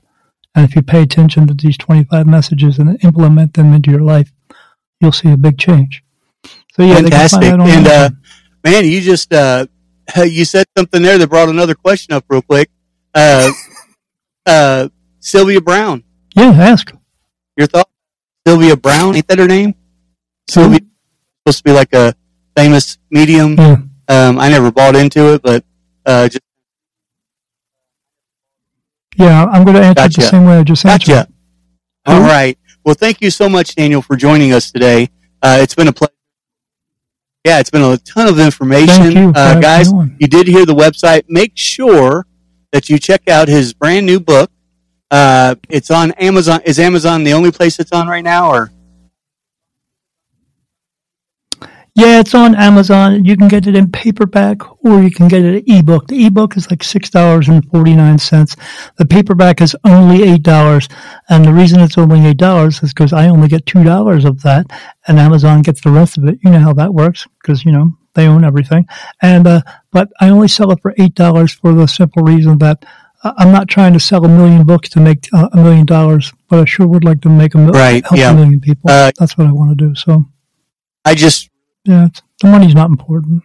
And if you pay attention to these 25 messages and implement them into your life, you'll see a big change. So yeah, fantastic. And uh, man, you just uh, you said something there that brought another question up real quick. Uh, uh, Sylvia Browne. Yeah, ask. Your thought? Sylvia Browne, ain't that her name? Sylvia Browne supposed to be like a famous medium. Yeah. Um, I never bought into it, but uh, just yeah, I'm going to answer gotcha. the same way I just answered. Gotcha. All right. Well, thank you so much, Daniel, for joining us today. Uh, it's been a pleasure. Yeah, it's been a ton of information. You uh, guys, you did hear the website. Make sure that you check out his brand new book. Uh, it's on Amazon. Is Amazon the only place it's on right now, or? Yeah, it's on Amazon. You can get it in paperback or you can get it in ebook. The ebook is like $6.49. The paperback is only $8. And the reason it's only $8 is because I only get $2 of that and Amazon gets the rest of it. You know how that works because, you know, they own everything. And, uh, but I only sell it for $8 for the simple reason that I'm not trying to sell a million books to make uh, a million dollars, but I sure would like to make a million, right, help yeah. a million people. Uh, That's what I want to do. So I just yeah, the money's not important,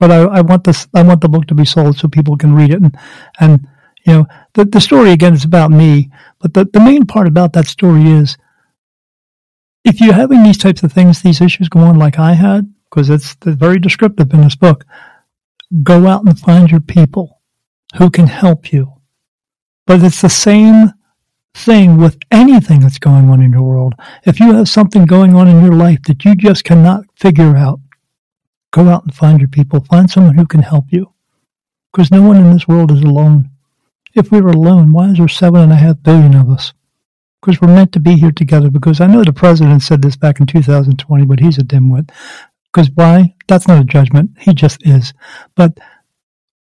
but I, I want this. I want the book to be sold so people can read it, and and you know the the story again is about me, but the the main part about that story is if you're having these types of things, these issues go on like I had, because it's, it's very descriptive in this book. Go out and find your people who can help you. But it's the same thing with anything that's going on in your world. If you have something going on in your life that you just cannot figure out, go out and find your people. Find someone who can help you. Because no one in this world is alone. If we were alone, why is there seven and a half billion of us? Because we're meant to be here together. Because I know the president said this back in 2020, but he's a dimwit. Because why? That's not a judgment. He just is. But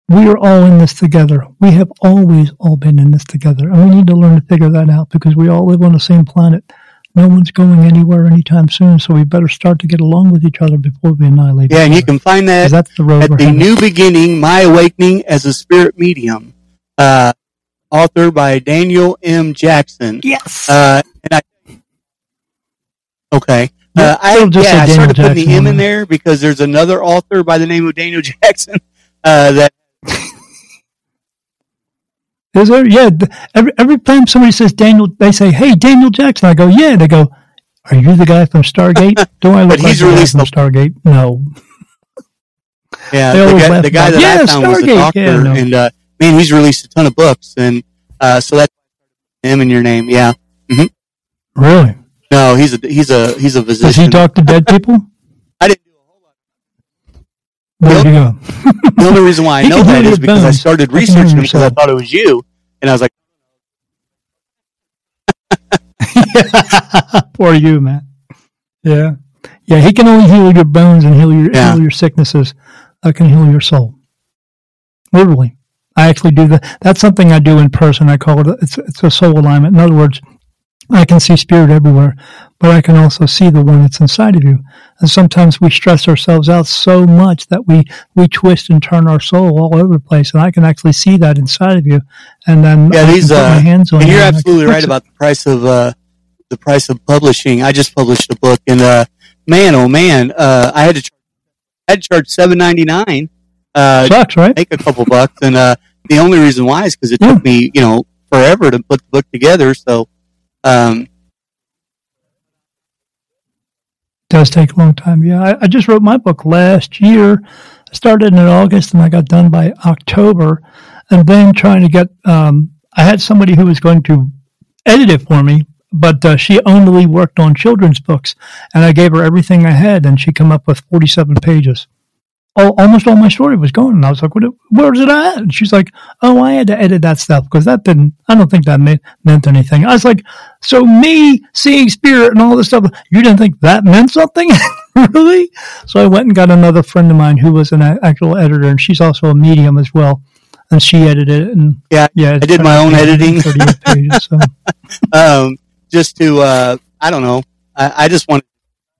we are all in this together. We have always all been in this together. And we need to learn to figure that out because we all live on the same planet. No one's going anywhere anytime soon, so we better start to get along with each other before we annihilate yeah, and you can find that that's the road at the headed. New Beginning: My Awakening as a Spirit Medium, uh, author by Daniel M. Jackson. Yes. Uh, and I okay. Uh, I yeah, I Daniel started putting Jackson the M in there. there because there's another author by the name of Daniel Jackson uh, that Is there? Yeah. Every every time somebody says Daniel, they say, "Hey, Daniel Jackson." I go, "Yeah." They go, "Are you the guy from Stargate?" Do I look But like he's the guy released from Stargate? No. yeah the guy, the guy that I "Yeah, found was a doctor, Yeah, no. and uh, man, he's released a ton of books, and uh, so that's him in your name. Yeah, Really? no, he's a he's a he's a physician. Does he talk to dead people? I didn't do a whole lot. You go? The only reason why I know that is because I started I can hear researching because I thought it was you, and I was like, Poor you, man. Yeah. Yeah, he can only heal your bones and heal your Yeah. heal your sicknesses. I can heal your soul. Literally. I actually do that. That's something I do in person. I call it, it's, it's a soul alignment. In other words, I can see spirit everywhere, but I can also see the one that's inside of you. And sometimes we stress ourselves out so much that we, we twist and turn our soul all over the place. And I can actually see that inside of you. And then Yeah, I these, put my uh, hands on and you you're I absolutely right it. about the price of uh, the price of publishing. I just published a book, and uh, man, oh man, uh, I had to charge, I had to charge seven ninety nine. Uh, Sucks, right? make a couple bucks, and uh, the only reason why is because it Yeah. took me, you know, forever to put the book together. So, um, does take a long time. Yeah, I, I just wrote my book last year. I started in August and I got done by October. And then trying to get, um, I had somebody who was going to edit it for me, but uh, she only worked on children's books. And I gave her everything I had and she come up with 47 pages. All, almost all my story was gone. And I was like, what, where's it at? And she's like, oh, I had to edit that stuff because that didn't, I don't think that meant, meant anything. I was like, so me seeing spirit and all this stuff, you didn't think that meant something? really? So I went and got another friend of mine who was an actual editor and she's also a medium as well. And she edited it and Yeah, yeah, I did my own editing. pages, so. um, just to, uh, I don't know, I, I just wanted,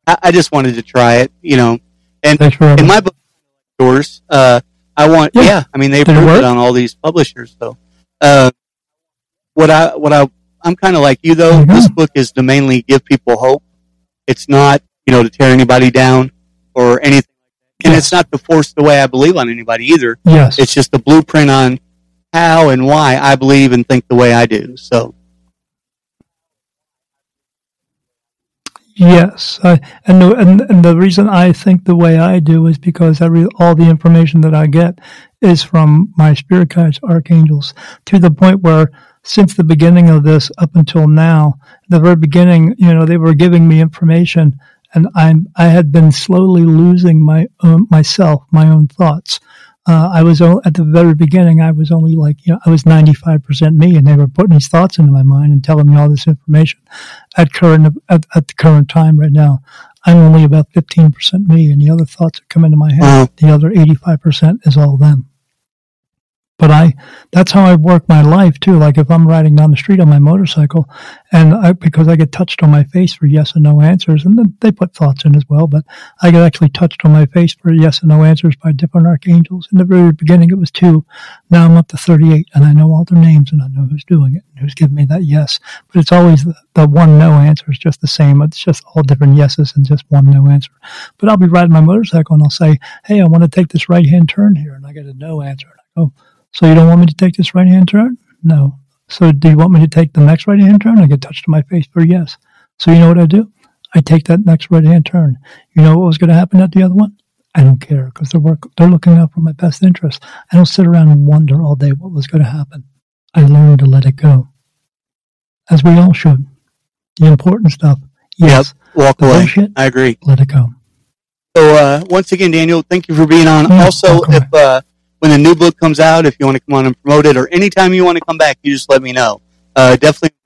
I, I just wanted to try it, you know, and in my book, yours, uh, I want, Yeah. yeah, I mean, they Did it it on all these publishers. So, uh, what I, what I, I'm kind of like you though. Go. This book is to mainly give people hope. It's not, you know, to tear anybody down or anything. And Yes. it's not to force the way I believe on anybody either. Yes. It's just a blueprint on how and why I believe and think the way I do. So, Yes, I, and, the, and and the reason I think the way I do is because every all the information that I get is from my spirit guides, archangels, to the point where since the beginning of this up until now, the very beginning, you know, they were giving me information, and I'm I had been slowly losing my own myself, my own thoughts. Uh, I was at the very beginning. I was only like you know I was ninety five percent me, and they were putting these thoughts into my mind and telling me all this information. At current at, at the current time right now, I'm only about 15% me, and the other thoughts that come into my head, Uh-huh. the other 85% is all them. But I, that's how I work my life too. Like if I'm riding down the street on my motorcycle and I, because I get touched on my face for yes and no answers and then they put thoughts in as well, but I get actually touched on my face for yes and no answers by different archangels. In the very beginning, it was two. Now I'm up to 38 and I know all their names and I know who's doing it and who's giving me that yes. But it's always the, the one no answer is just the same. It's just all different yeses and just one no answer. But I'll be riding my motorcycle and I'll say, Hey, I want to take this right hand turn here. And I get a no answer. And I go, so you don't want me to take this right hand turn? No. So do you want me to take the next right hand turn? I get touched on my face for yes. So you know what I do? I take that next right hand turn. You know what was going to happen at the other one? I don't care because they're work, they're looking out for my best interest. I don't sit around and wonder all day what was going to happen. I learned to let it go, as we all should. The important stuff, yes. Walk away. bullshit? I agree. Let it go. So uh, once again, Daniel, thank you for being on. Yeah, also, if uh, when the new book comes out, if you want to come on and promote it, or anytime you want to come back, you just let me know. Uh, definitely.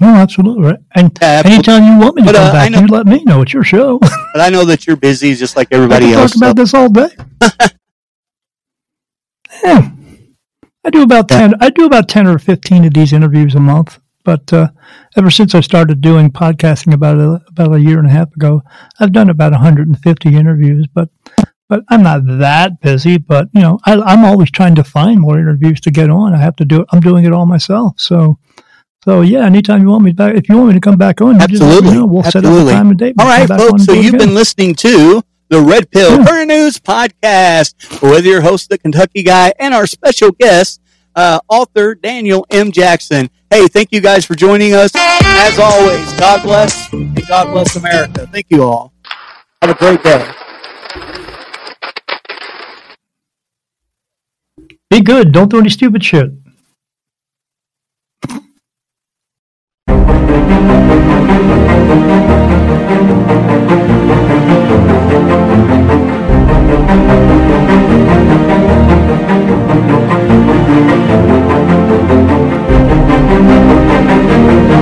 Oh, absolutely. Right. And Yeah, absolutely. anytime you want me to But, come uh, back, know- you let me know. It's your show. But I know that you're busy, just like everybody else. talk about so- this all day. yeah. I do about ten. I do about ten or fifteen of these interviews a month. But uh, ever since I started doing podcasting about a, about a year and a half ago, I've done about 150 interviews. But but I'm not that busy. But you know, I, I'm always trying to find more interviews to get on. I have to do. it. I'm doing it all myself. So. So yeah, anytime you want me back, if you want me to come back on, you Absolutely. know. We'll set up a time and date. All right, come back on folks. So you've again. been listening to the Red Pill Yeah. News Podcast with your host, the Kentucky Guy, and our special guest, uh, author Daniel M. Jackson. Hey, thank you guys for joining us. As always, God bless and God bless America. Thank you all. Have a great day. Be good. Don't do any stupid shit.